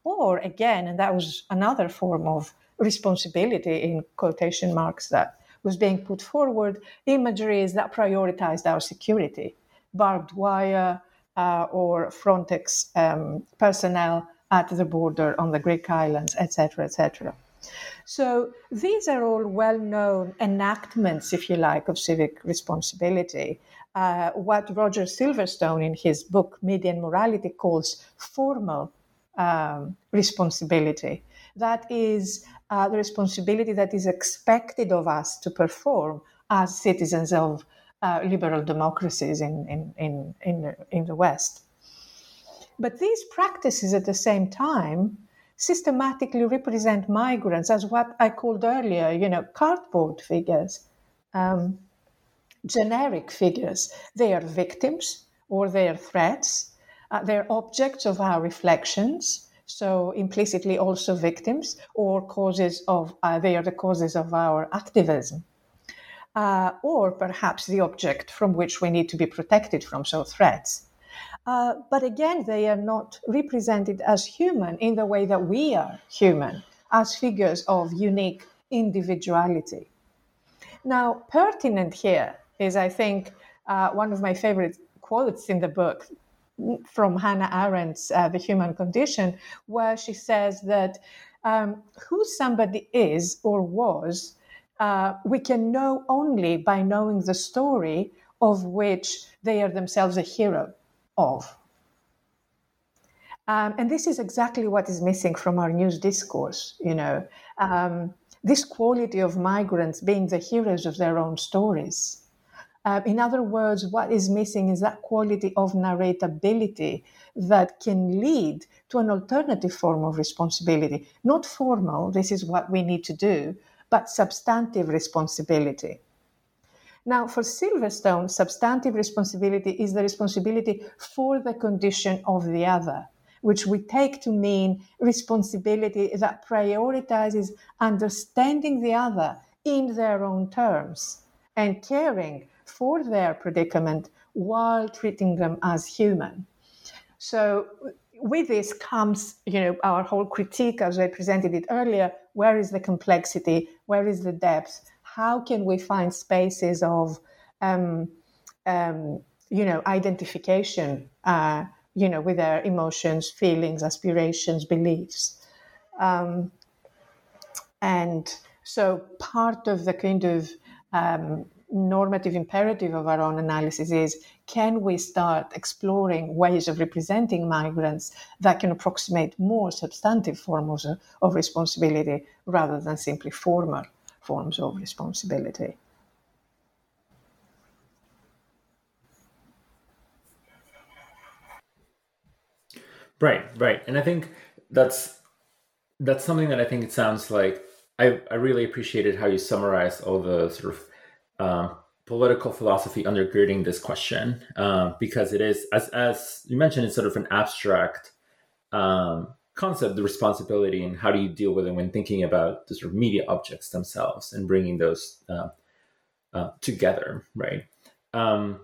Or again, and that was another form of responsibility in quotation marks that was being put forward, imageries that prioritized our security, barbed wire uh, or Frontex um, personnel at the border on the Greek islands, etc., etc. So these are all well known enactments, if you like, of civic responsibility. Uh, what Roger Silverstone in his book Media and Morality calls formal um, responsibility. That is uh, the responsibility that is expected of us to perform as citizens of uh, liberal democracies in, in, in, in, in the West. But these practices at the same time systematically represent migrants as what I called earlier, you know, cardboard figures, um, generic figures. They are victims or they are threats. Uh, they're objects of our reflections, so implicitly also victims or causes of, uh, they are the causes of our activism. Uh, or perhaps the object from which we need to be protected from, so threats. Uh, but again, they are not represented as human in the way that we are human, as figures of unique individuality. Now, pertinent here is, I think, uh, one of my favorite quotes in the book from Hannah Arendt's uh, The Human Condition, where she says that um, who somebody is or was, uh, we can know only by knowing the story of which they are themselves a hero of. Um, and this is exactly what is missing from our news discourse, you know, um, this quality of migrants being the heroes of their own stories. Uh, in other words, what is missing is that quality of narratability that can lead to an alternative form of responsibility. Not formal, this is what we need to do, but substantive responsibility. Now, for Silverstone, substantive responsibility is the responsibility for the condition of the other, which we take to mean responsibility that prioritizes understanding the other in their own terms and caring for their predicament while treating them as human. So, with this comes, you know, our whole critique, as I presented it earlier. Where is the complexity? Where is the depth? how can we find spaces of um, um, you know identification uh, you know with their emotions feelings aspirations beliefs um, and so part of the kind of um, normative imperative of our own analysis is can we start exploring ways of representing migrants that can approximate more substantive forms of, responsibility rather than simply formal forms of responsibility. Right, right. And I think that's that's something that I think it sounds like I, I really appreciated how you summarized all the sort of um, political philosophy undergirding this question um, because it is as as you mentioned it's sort of an abstract um, concept, the responsibility, and how do you deal with it when thinking about the sort of media objects themselves and bringing those uh, uh, together, right? Um,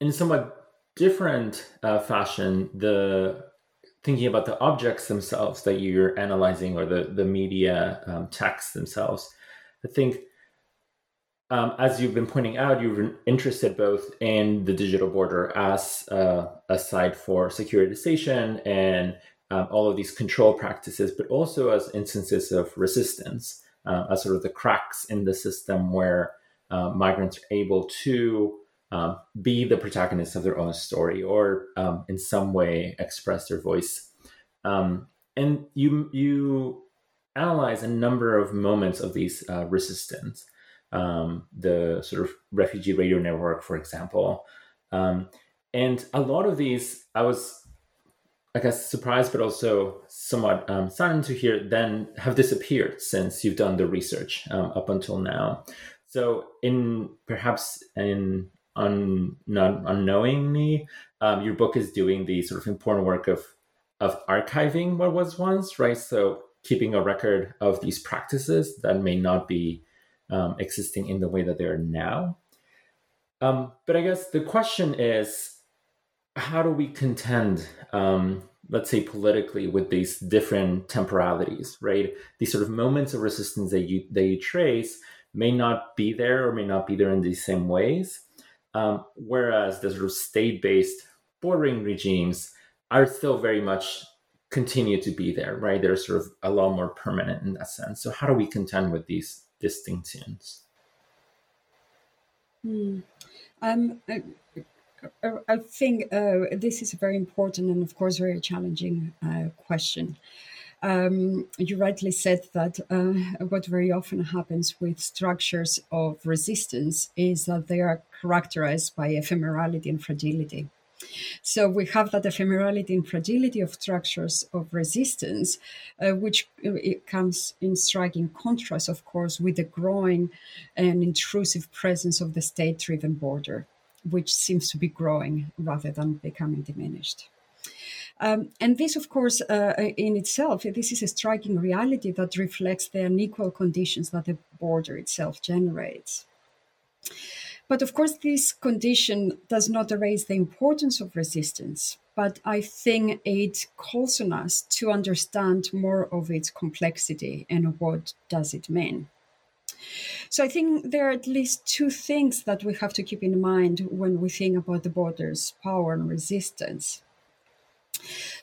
in somewhat different uh, fashion, the thinking about the objects themselves that you're analyzing or the the media um, texts themselves, I think. Um, as you've been pointing out, been interested both in the digital border as uh, a site for securitization and um, all of these control practices, but also as instances of resistance, uh, as sort of the cracks in the system where uh, migrants are able to um, be the protagonists of their own story or um, in some way express their voice. Um, and you you analyze a number of moments of these uh, resistance. Um, the sort of refugee radio network, for example, um, and a lot of these, I was, I guess, surprised, but also somewhat um, saddened to hear, then have disappeared since you've done the research up until now. So, in perhaps in un, not unknowingly, um, your book is doing the sort of important work of of archiving what was once, right? So, keeping a record of these practices that may not be um, existing in the way that they are now. Um, but I guess the question is, how do we contend, um, let's say politically, with these different temporalities, right? These sort of moments of resistance that you that you trace may not be there or may not be there in these same ways. Um, whereas the sort of state based bordering regimes are still very much continue to be there, right? They're sort of a lot more permanent in that sense. So, how do we contend with these distinctions? Hmm. Um, I, I, think uh, this is a very important and, of course, very challenging uh, question. Um, you rightly said that uh, what very often happens with structures of resistance is that they are characterized by ephemerality and fragility. So we have that ephemerality and fragility of structures of resistance, uh, which uh, it comes in striking contrast, of course, with the growing and intrusive presence of the state-driven border, which seems to be growing rather than becoming diminished. Um, and this, of course, uh, in itself, this is a striking reality that reflects the unequal conditions that the border itself generates. But of course, this condition does not erase the importance of resistance, but I think it calls on us to understand more of its complexity and what does it mean. So I think there are at least two things that we have to keep in mind when we think about the border's power and resistance.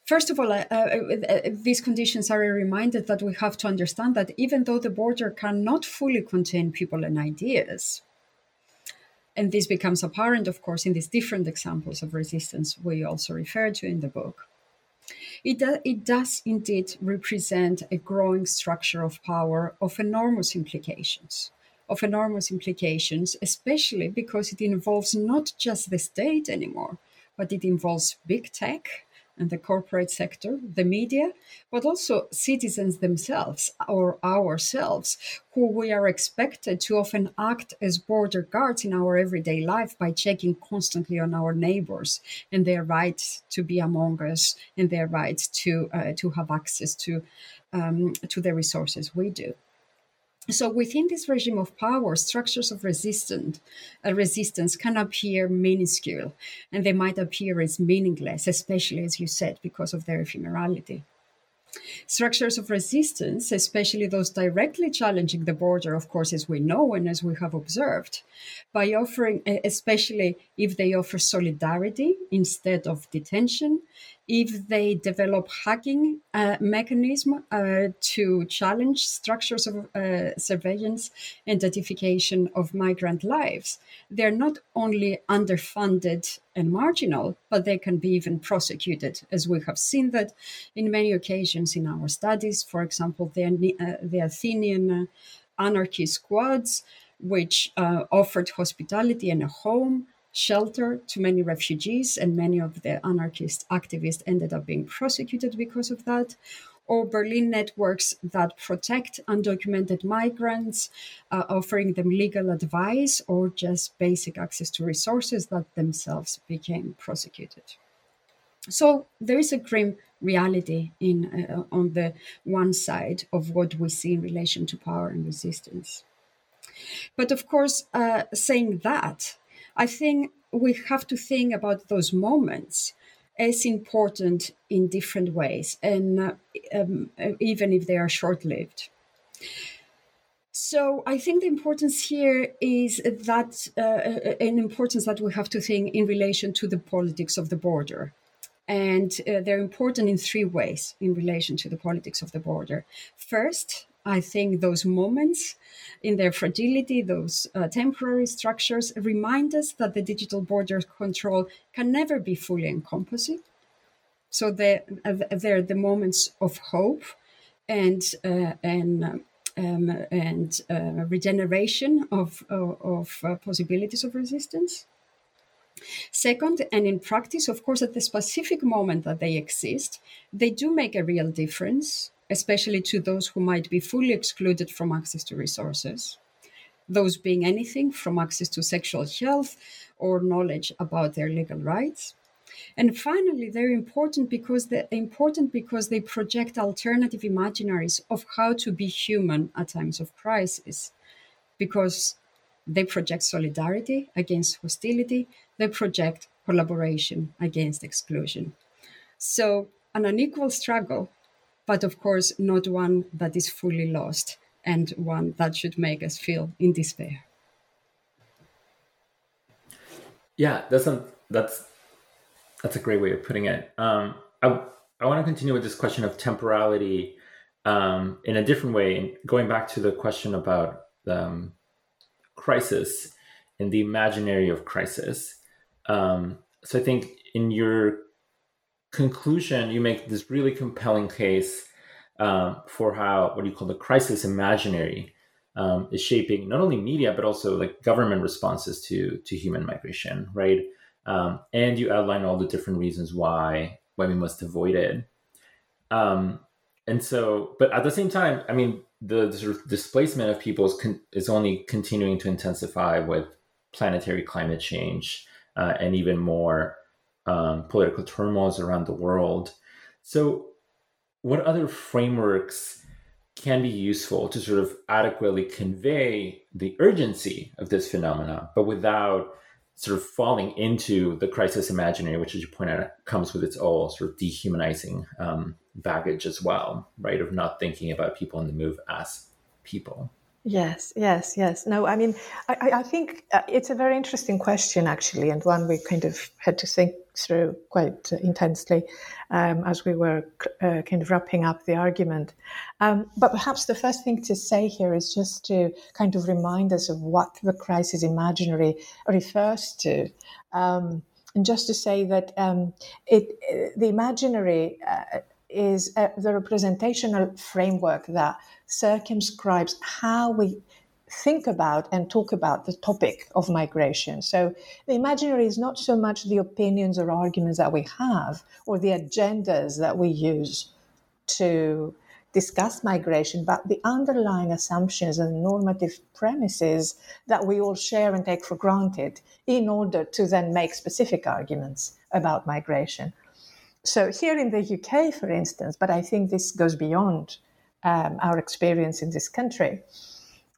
First of all, uh, uh, uh, these conditions are a reminder that we have to understand that even though the border cannot fully contain people and ideas, and this becomes apparent, of course, in these different examples of resistance we also refer to in the book. It, do, it does indeed represent a growing structure of power of enormous implications. Of enormous implications, especially because it involves not just the state anymore, but it involves big tech, and the corporate sector, the media, but also citizens themselves or ourselves, who we are expected to often act as border guards in our everyday life by checking constantly on our neighbors and their rights to be among us and their rights to uh, to have access to um, to the resources we do. So within this regime of power, structures of resistance, uh, resistance can appear minuscule, and they might appear as meaningless, especially as you said, because of their ephemerality. Structures of resistance, especially those directly challenging the border, of course, as we know and as we have observed, by offering, especially if they offer solidarity instead of detention, if they develop hacking uh, mechanism uh, to challenge structures of uh, surveillance and identification of migrant lives, they're not only underfunded and marginal, but they can be even prosecuted, as we have seen that in many occasions in our studies. For example, the, uh, the Athenian anarchy squads, which uh, offered hospitality and a home shelter to many refugees, and many of the anarchist activists ended up being prosecuted because of that. Or Berlin networks that protect undocumented migrants, uh, offering them legal advice or just basic access to resources that themselves became prosecuted. So there is a grim reality in uh, on the one side of what we see in relation to power and resistance. But of course, uh, saying that, I think we have to think about those moments as important in different ways, and uh, um, even if they are short lived. So I think the importance here is that uh, an importance that we have to think in relation to the politics of the border. And uh, they're important in three ways in relation to the politics of the border. First, I think those moments in their fragility, those uh, temporary structures, remind us that the digital border control can never be fully encompassing. So they're, uh, they're the moments of hope and, uh, and um, and uh, regeneration of, of, of uh, possibilities of resistance. Second, and in practice, of course, at the specific moment that they exist, they do make a real difference, especially to those who might be fully excluded from access to resources, those being anything from access to sexual health or knowledge about their legal rights. And finally, they're important because they're important because they project alternative imaginaries of how to be human at times of crisis. Because they project solidarity against hostility, they project collaboration against exclusion. So, an unequal struggle, but of course, not one that is fully lost and one that should make us feel in despair. Yeah, that's a, that's that's a great way of putting it. Um, I, I want to continue with this question of temporality um, in a different way, going back to the question about um, crisis and the imaginary of crisis. Um, so I think in your conclusion, you make this really compelling case um, for how what do you call the crisis imaginary um, is shaping not only media but also like government responses to to human migration, right? um, and you outline all the different reasons why why we must avoid it. Um, and so, but at the same time, I mean, the, the sort of displacement of people is, con- is, only continuing to intensify with planetary climate change uh, and even more um, political turmoils around the world. So, what other frameworks can be useful to sort of adequately convey the urgency of this phenomena, but without sort of falling into the crisis imaginary, which, as you point out, comes with its own sort of dehumanizing um, baggage as well, right? Of not thinking about people on the move as people. Yes, yes, yes. No, I mean, I, I think uh, it's a very interesting question, actually, and one we kind of had to think through quite intensely um, as we were uh, kind of wrapping up the argument. Um, but perhaps the first thing to say here is just to kind of remind us of what the crisis imaginary refers to. Um, and just to say that um, it, the imaginary uh, is uh, the representational framework that circumscribes how we think about and talk about the topic of migration. So the imaginary is not so much the opinions or arguments that we have or the agendas that we use to discuss migration, but the underlying assumptions and normative premises that we all share and take for granted in order to then make specific arguments about migration. So here in the UK, for instance, but I think this goes beyond um, our experience in this country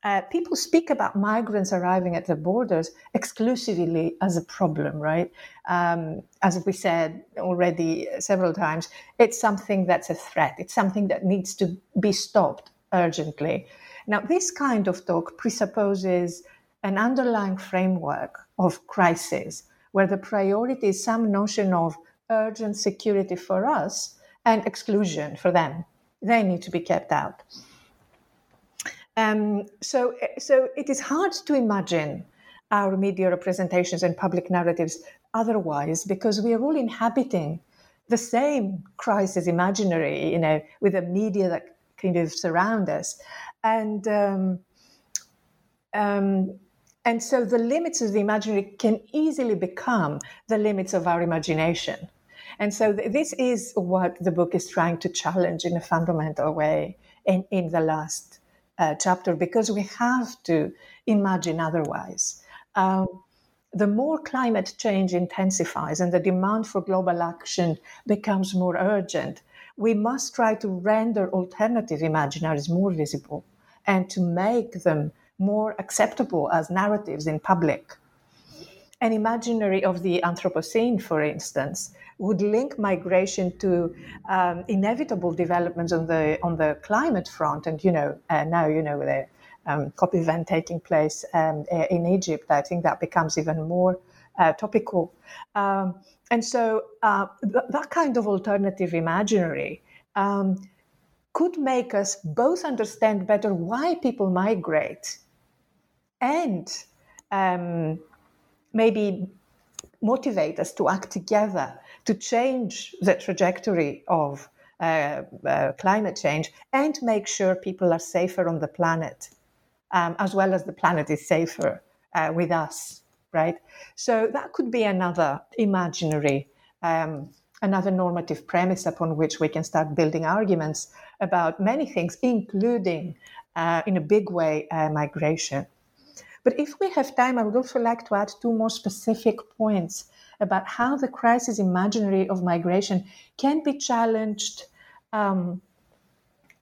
uh, people speak about migrants arriving at the borders exclusively as a problem, right? Um, as we said already several times, it's something that's a threat. It's something that needs to be stopped urgently. Now, this kind of talk presupposes an underlying framework of crisis where the priority is some notion of urgent security for us and exclusion for them. They need to be kept out. Um, so, so it is hard to imagine our media representations and public narratives otherwise because we are all inhabiting the same crisis imaginary, you know, with the media that kind of surround us, and um, um, and so the limits of the imaginary can easily become the limits of our imagination. And so th- this is what the book is trying to challenge in a fundamental way in, in the last uh, chapter because we have to imagine otherwise. Um, the more climate change intensifies and the demand for global action becomes more urgent, we must try to render alternative imaginaries more visible and to make them more acceptable as narratives in public. An imaginary of the Anthropocene, for instance, would link migration to um, inevitable developments on the on the climate front. And you know, uh, now you know the um, COP event taking place um, in Egypt. I think that becomes even more uh, topical. Um, and so uh, th- that kind of alternative imaginary um, could make us both understand better why people migrate and um, maybe motivate us to act together to change the trajectory of uh, uh, climate change and make sure people are safer on the planet, um, as well as the planet is safer uh, with us, right? So that could be another imaginary, um, another normative premise upon which we can start building arguments about many things, including, uh, in a big way, uh, migration. But if we have time, I would also like to add two more specific points about how the crisis imaginary of migration can be challenged um,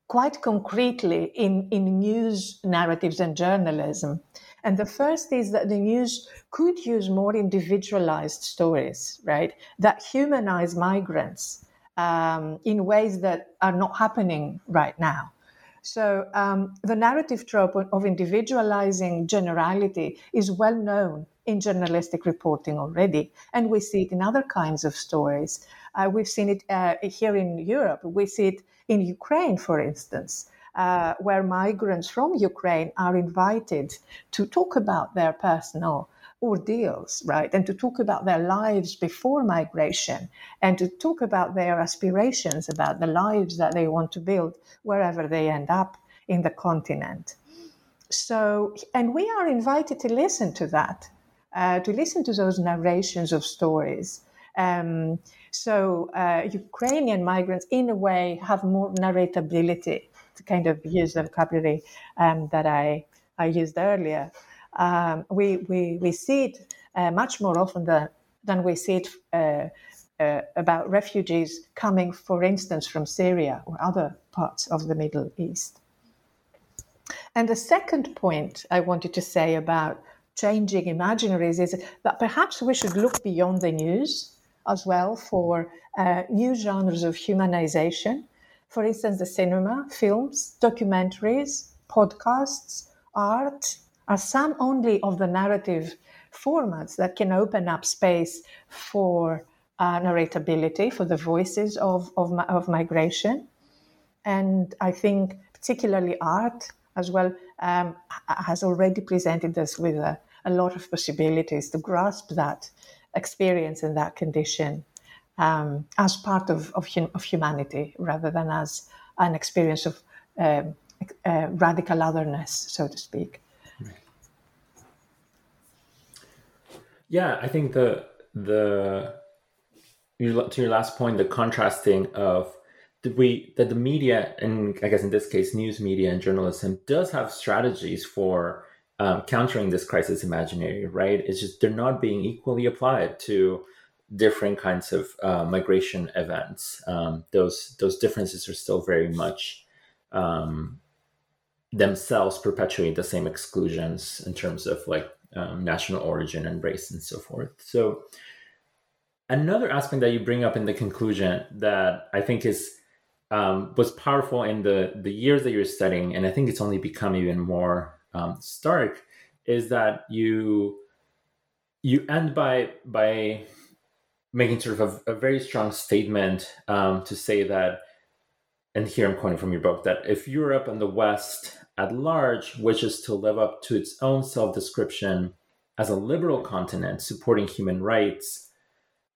quite concretely in, in news narratives and journalism. And the first is that the news could use more individualized stories, right, that humanize migrants um, in ways that are not happening right now. So um, the narrative trope of individualizing generality is well known in journalistic reporting already, and we see it in other kinds of stories. Uh, we've seen it uh, here in Europe. We see it in Ukraine, for instance. Uh, where migrants from Ukraine are invited to talk about their personal ordeals, right? And to talk about their lives before migration and to talk about their aspirations, about the lives that they want to build wherever they end up in the continent. So, and we are invited to listen to that, uh, to listen to those narrations of stories. Um, so, uh, Ukrainian migrants, in a way, have more narratability, to kind of use the vocabulary um, that I, I used earlier um, we, we, we see it uh, much more often than, than we see it uh, uh, about refugees coming, for instance, from Syria or other parts of the Middle East. And the second point I wanted to say about changing imaginaries is that perhaps we should look beyond the news as well for uh, new genres of humanization. For instance, the cinema, films, documentaries, podcasts, art, are some only of the narrative formats that can open up space for uh, narratability, for the voices of, of, of, migration. And I think particularly art as well um, has already presented us with a, a, lot of possibilities to grasp that experience and that condition um, as part of, of, of, humanity rather than as an experience of um, uh, radical otherness, so to speak. Yeah, I think the the to your last point, the contrasting of the we that the media and I guess in this case news media and journalism does have strategies for um, countering this crisis imaginary, right? It's just they're not being equally applied to different kinds of uh, migration events. Um, those those differences are still very much um, themselves perpetuate the same exclusions in terms of like um, national origin and race and so forth. So, another aspect that you bring up in the conclusion that I think is um, was powerful in the the years that you're studying, and I think it's only become even more um, stark, is that you you end by by making sort of a, a very strong statement um, to say that, and here I'm quoting from your book that if Europe and the West at large wishes to live up to its own self description as a liberal continent supporting human rights,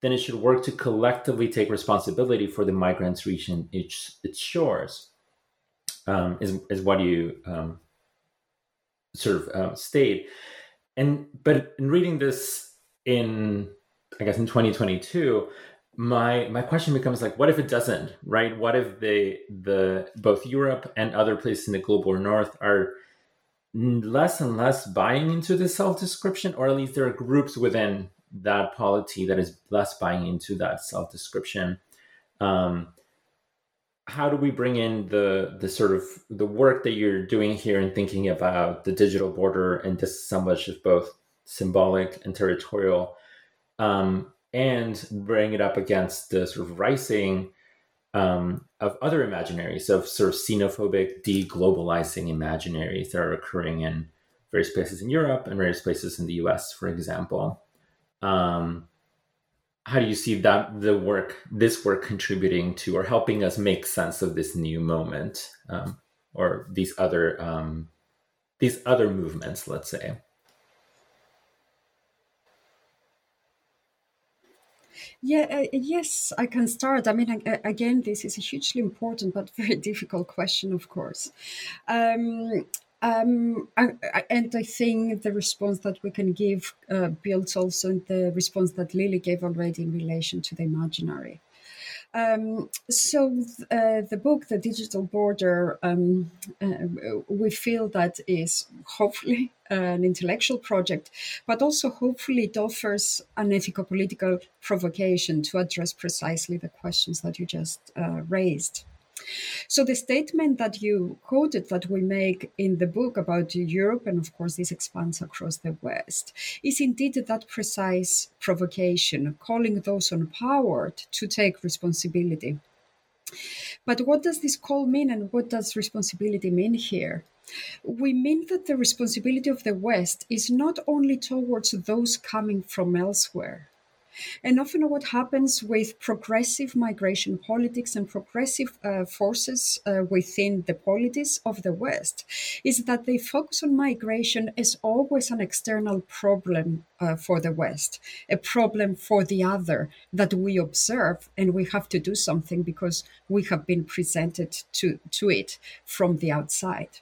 then it should work to collectively take responsibility for the migrants reaching its, its shores, um, is, is what you um, sort of uh, state. And but in reading this in, I guess in 2022, my my question becomes like what if it doesn't right? What if they the both europe and other places in the global north are less and less buying into the self description or at least there are groups within that polity that is less buying into that self description um, how do we bring in the the sort of the work that you're doing here and thinking about the digital border and this so much of both symbolic and territorial? Um, and bring it up against the sort of rising um, of other imaginaries of sort of xenophobic deglobalizing imaginaries that are occurring in various places in Europe and various places in the US, for example. Um, how do you see that the work, this work, contributing to or helping us make sense of this new moment um, or these other um, these other movements, let's say? Yeah, uh, yes, I can start. I mean, uh, again, this is a hugely important but (laughs) very difficult question, of course. Um, um, I, I, and I think the response that we can give uh, builds also the response that Lilie gave already in relation to the imaginary. Um, so uh, the book, The Digital Border, um, uh, we feel that is hopefully an intellectual project, but also hopefully it offers an ethico-political provocation to address precisely the questions that you just uh, raised. So the statement that you quoted that we make in the book about Europe, and of course this expands across the West, is indeed that precise provocation, calling those empowered to take responsibility. But what does this call mean and what does responsibility mean here? We mean that the responsibility of the West is not only towards those coming from elsewhere, and often, what happens with progressive migration politics and progressive uh, forces uh, within the polities of the West is that they focus on migration as always an external problem uh, for the West, a problem for the other that we observe, and we have to do something because we have been presented to, to it from the outside.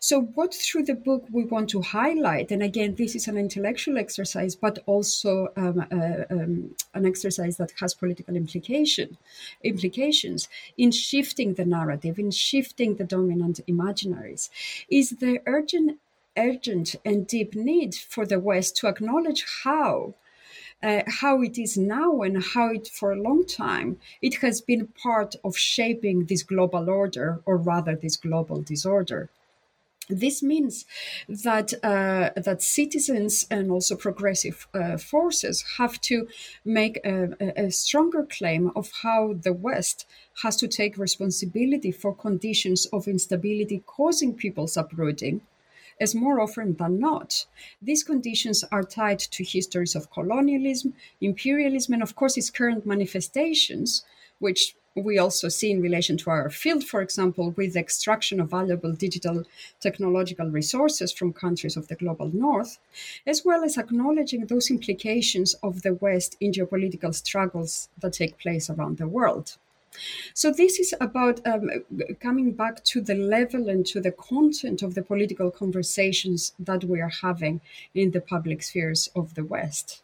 So, what through the book we want to highlight, and again, this is an intellectual exercise, but also um, uh, um, an exercise that has political implication, implications in shifting the narrative, in shifting the dominant imaginaries, is the urgent, urgent and deep need for the West to acknowledge how. Uh, how it is now and how it for a long time it has been part of shaping this global order or rather this global disorder this means that uh, that citizens and also progressive uh, forces have to make a, a, stronger claim of how the West has to take responsibility for conditions of instability causing people's uprooting. As more often than not, these conditions are tied to histories of colonialism, imperialism, and of course its current manifestations, which we also see in relation to our field, for example, with the extraction of valuable digital technological resources from countries of the global north, as well as acknowledging those implications of the West in geopolitical struggles that take place around the world. So, this is about um, coming back to the level and to the content of the political conversations that we are having in the public spheres of the West.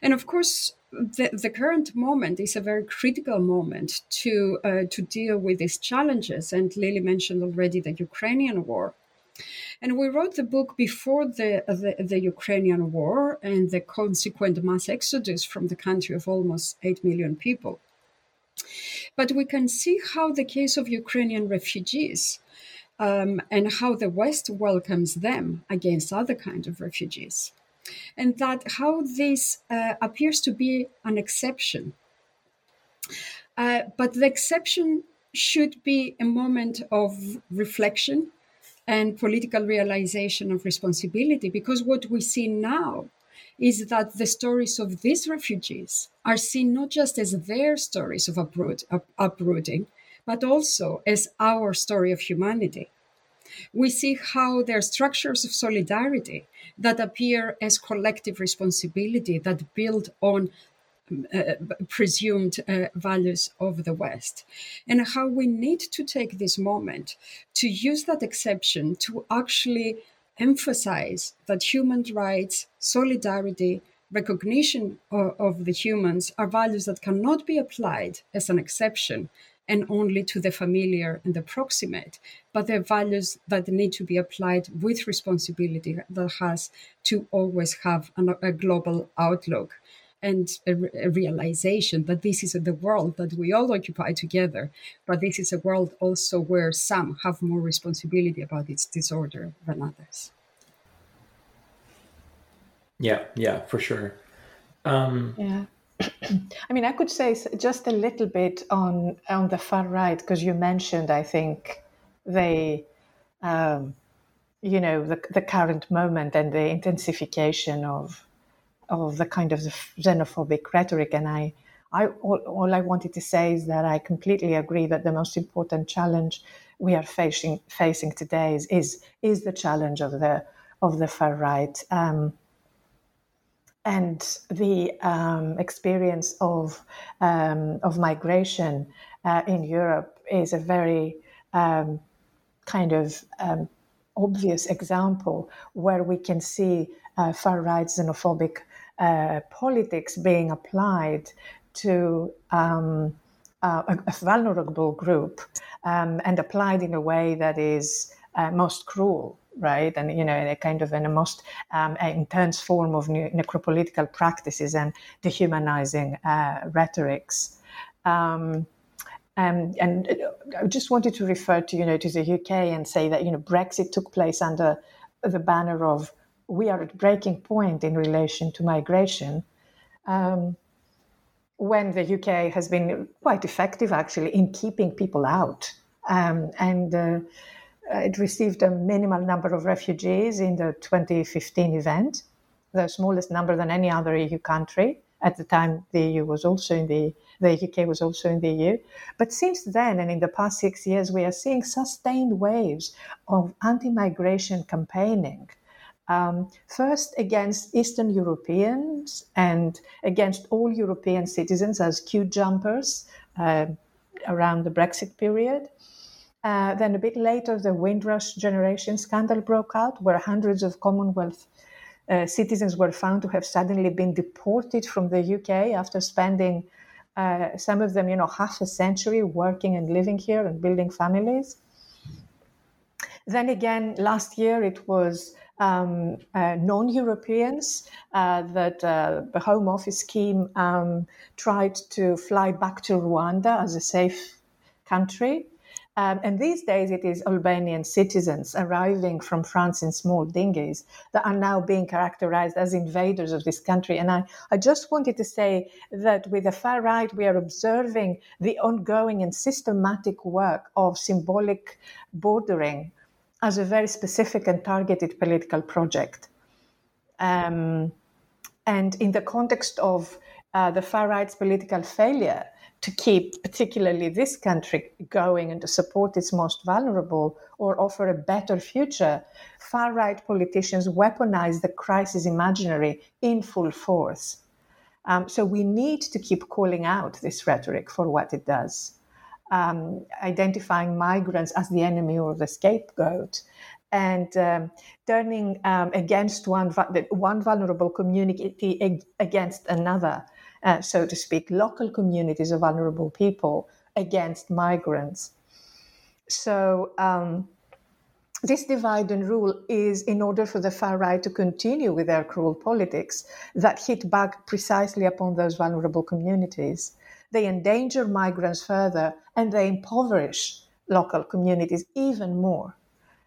And of course, the, the current moment is a very critical moment to uh, to deal with these challenges. And Lilie mentioned already the Ukrainian war. And we wrote the book before the, the, the, Ukrainian war and the consequent mass exodus from the country of almost 8 million people. But we can see how the case of Ukrainian refugees um, and how the West welcomes them against other kinds of refugees and that how this uh, appears to be an exception. Uh, but the exception should be a moment of reflection and political realization of responsibility because what we see now is that the stories of these refugees are seen not just as their stories of uproot, up, uprooting, but also as our story of humanity. We see how there are structures of solidarity that appear as collective responsibility that build on uh, presumed uh, values of the West, and how we need to take this moment to use that exception to actually emphasize that human rights, solidarity, recognition of, of the humans are values that cannot be applied as an exception and only to the familiar and the proximate, but they're values that need to be applied with responsibility that has to always have an, a global outlook. and a, a, realization that this is the world that we all occupy together, but this is a world also where some have more responsibility about its disorder than others. Yeah, yeah, for sure. Um, yeah. (clears throat) I mean, I could say just a little bit on on the far right because you mentioned, I think, the, um, you know, the the current moment and the intensification of of the kind of xenophobic rhetoric, and I. I, all, all I wanted to say is that I completely agree that the most important challenge we are facing facing today is is, is the challenge of the of the far right. Um, and the um, experience of um, of migration uh, in Europe is a very um, kind of um, obvious example where we can see uh, far right xenophobic uh, politics being applied to um, a, a, vulnerable group um, and applied in a way that is uh, most cruel right? And you know, in a kind of in a most um, intense form of necropolitical practices and dehumanizing uh, rhetorics. Um, and, and I just wanted to refer to you know to the UK and say that you know Brexit took place under the banner of we are at breaking point in relation to migration. Um, when the UK has been quite effective actually in keeping people out um, and uh, uh, it received a minimal number of refugees in the 2015 event, the smallest number than any other EU country. At the time, the EU was also in the the UK was also in the EU. But since then, and in the past six years, we are seeing sustained waves of anti-migration campaigning. Um, first against Eastern Europeans and against all European citizens as queue jumpers uh, around the Brexit period. Uh, then a bit later, the Windrush generation scandal broke out, where hundreds of Commonwealth uh, citizens were found to have suddenly been deported from the UK after spending uh, some of them, you know, half a century working and living here and building families. Then again, last year it was um, uh, non-Europeans uh, that uh, the Home Office scheme um, tried to fly back to Rwanda as a safe country. Um, and these days, it is Albanian citizens arriving from France in small dinghies that are now being characterized as invaders of this country. And I, I just wanted to say that with the far right, we are observing the ongoing and systematic work of symbolic bordering as a very specific and targeted political project. Um, and in the context of uh, the far right's political failure, to keep particularly this country going and to support its most vulnerable or offer a better future, far right politicians weaponize the crisis imaginary in full force. Um, so we need to keep calling out this rhetoric for what it does, um, identifying migrants as the enemy or the scapegoat. And um, turning um, against one, one vulnerable community against another uh, so to speak, local communities of vulnerable people against migrants. So, um, this divide and rule is in order for the far right to continue with their cruel politics that hit back precisely upon those vulnerable communities. They endanger migrants further and they impoverish local communities even more.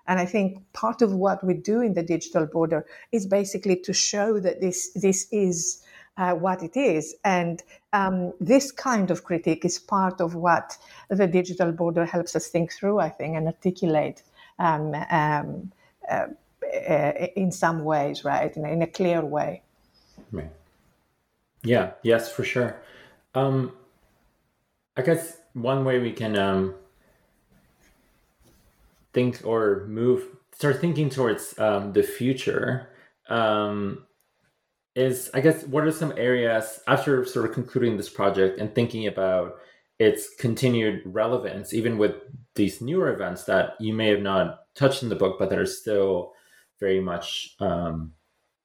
And I think part of what we do in the digital border is basically to show that this, this is uh, what it is. And um, this kind of critique is part of what the digital border helps us think through, I think, and articulate um, um, uh, uh, in some ways, right, in, in, a clear way. Yeah, yes, for sure. Um, I guess one way we can um, think or move, start thinking towards um, the future um, is I guess what are some areas after sort of concluding this project and thinking about its continued relevance, even with these newer events that you may have not touched in the book, but that are still very much um,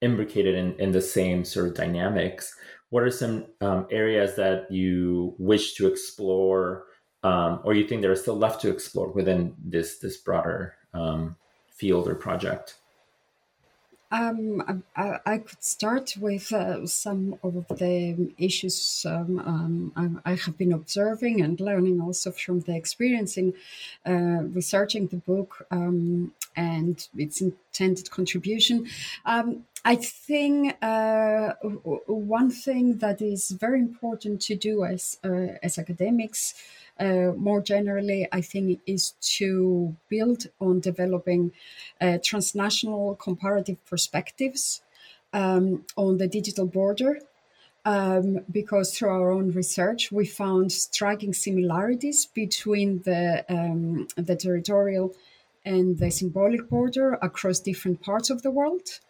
imbricated in, in the same sort of dynamics. What are some um, areas that you wish to explore, um, or you think there are still left to explore within this this broader um, field or project? Um, I, I, could start with uh, some of the issues um, um, I, have been observing and learning also from the experience in uh, researching the book um, and its intended contribution. Um, I think uh, one thing that is very important to do as uh, as academics uh, more generally, I think, is to build on developing uh, transnational comparative perspectives um, on the digital border. Um, because through our own research, we found striking similarities between the, um, the territorial and the symbolic border across different parts of the world.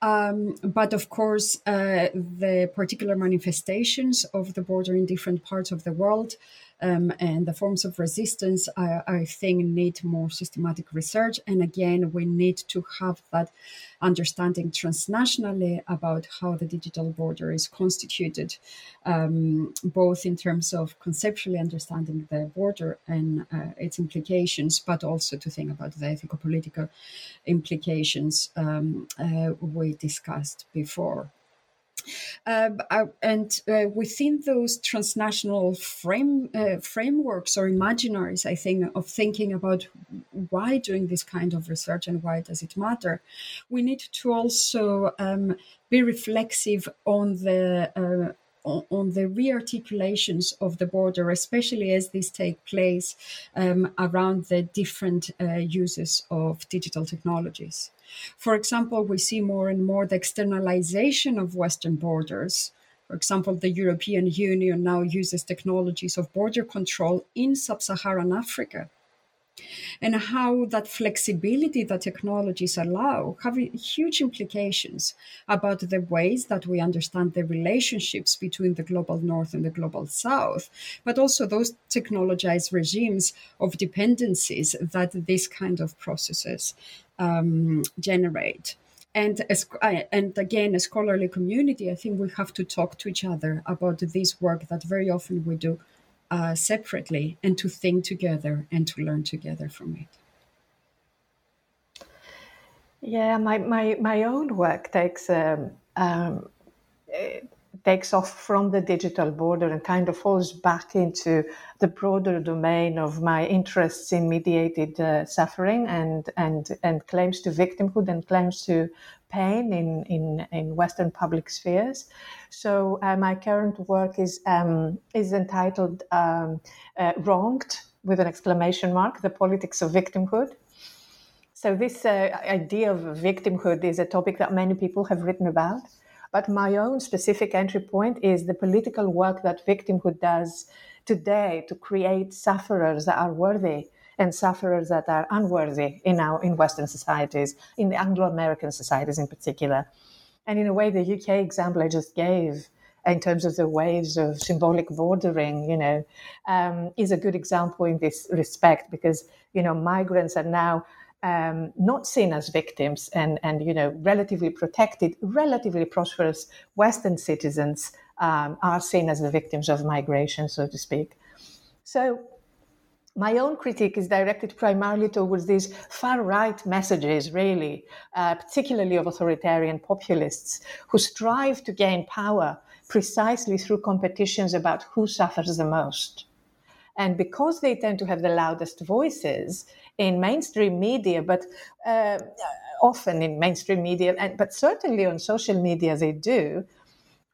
Um, but of course, uh, the particular manifestations of the border in different parts of the world um, and the forms of resistance, I, I, think, need more systematic research. And again, we need to have that understanding transnationally about how the digital border is constituted, um, both in terms of conceptually understanding the border and uh, its implications, but also to think about the ethical political implications um, uh, we discussed before. Uh, and uh, within those transnational frame uh, frameworks or imaginaries, I think of thinking about why doing this kind of research and why does it matter, we need to also um, be reflexive on the uh, on the rearticulations of the border, especially as these take place um, around the different uh, uses of digital technologies. For example, we see more and more the externalization of Western borders. For example, the European Union now uses technologies of border control in sub Saharan Africa and how that flexibility that technologies allow have huge implications about the ways that we understand the relationships between the global north and the global south, but also those technologized regimes of dependencies that this kind of processes um, generate. And as, and again, a scholarly community, I think we have to talk to each other about this work that very often we do uh, separately and to think together and to learn together from it. Yeah, my, my, my own work takes um, um, takes off from the digital border and kind of falls back into the broader domain of my interests in mediated uh, suffering and, and, and claims to victimhood and claims to pain in, in, in Western public spheres. So uh, my current work is, um, is entitled um, uh, Wronged with an exclamation mark, The Politics of Victimhood. So this uh, idea of victimhood is a topic that many people have written about. But my own specific entry point is the political work that victimhood does today to create sufferers that are worthy and sufferers that are unworthy in our in Western societies, in the Anglo-American societies in particular. And in a way, the UK example I just gave in terms of the waves of symbolic bordering, you know, um, is a good example in this respect because, you know, migrants are now um, not seen as victims and, and you know relatively protected, relatively prosperous Western citizens um, are seen as the victims of migration, so to speak. So my own critique is directed primarily towards these far right messages, really, uh, particularly of authoritarian populists who strive to gain power precisely through competitions about who suffers the most. And because they tend to have the loudest voices, in mainstream media, but uh, often in mainstream media, and, but certainly on social media they do,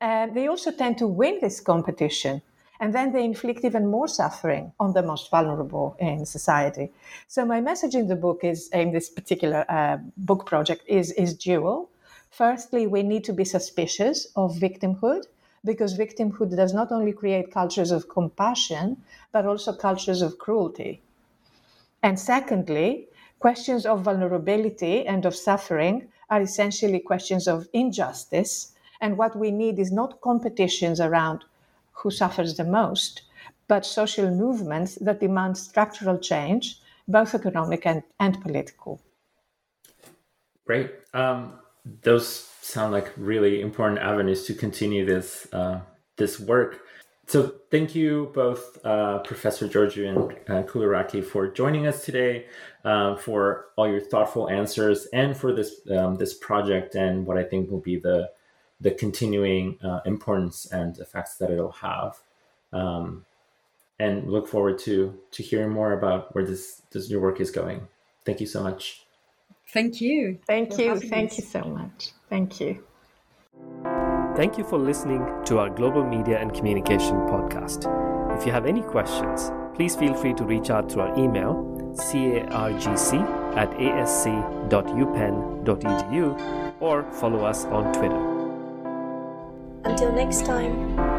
uh, they also tend to win this competition. And then they inflict even more suffering on the most vulnerable in society. So my message in the book is, in this particular uh, book project, is, is dual. Firstly, we need to be suspicious of victimhood because victimhood does not only create cultures of compassion, but also cultures of cruelty. And secondly, questions of vulnerability and of suffering are essentially questions of injustice. And what we need is not competitions around who suffers the most, but social movements that demand structural change, both economic and, and political. Great. Um, those sound like really important avenues to continue this uh, this work. So thank you both, uh, Professor Georgiou and uh, Chouliaraki, for joining us today, uh, for all your thoughtful answers, and for this um, this project and what I think will be the the continuing uh, importance and effects that it'll have. Um, and look forward to to hearing more about where this, this your work is going. Thank you so much. Thank you. Thank you. Thank you so much. Thank you. Thank you for listening to our Global Media and Communication podcast. If you have any questions, please feel free to reach out through our email, cargc at asc.upenn.edu, or follow us on Twitter. Until next time.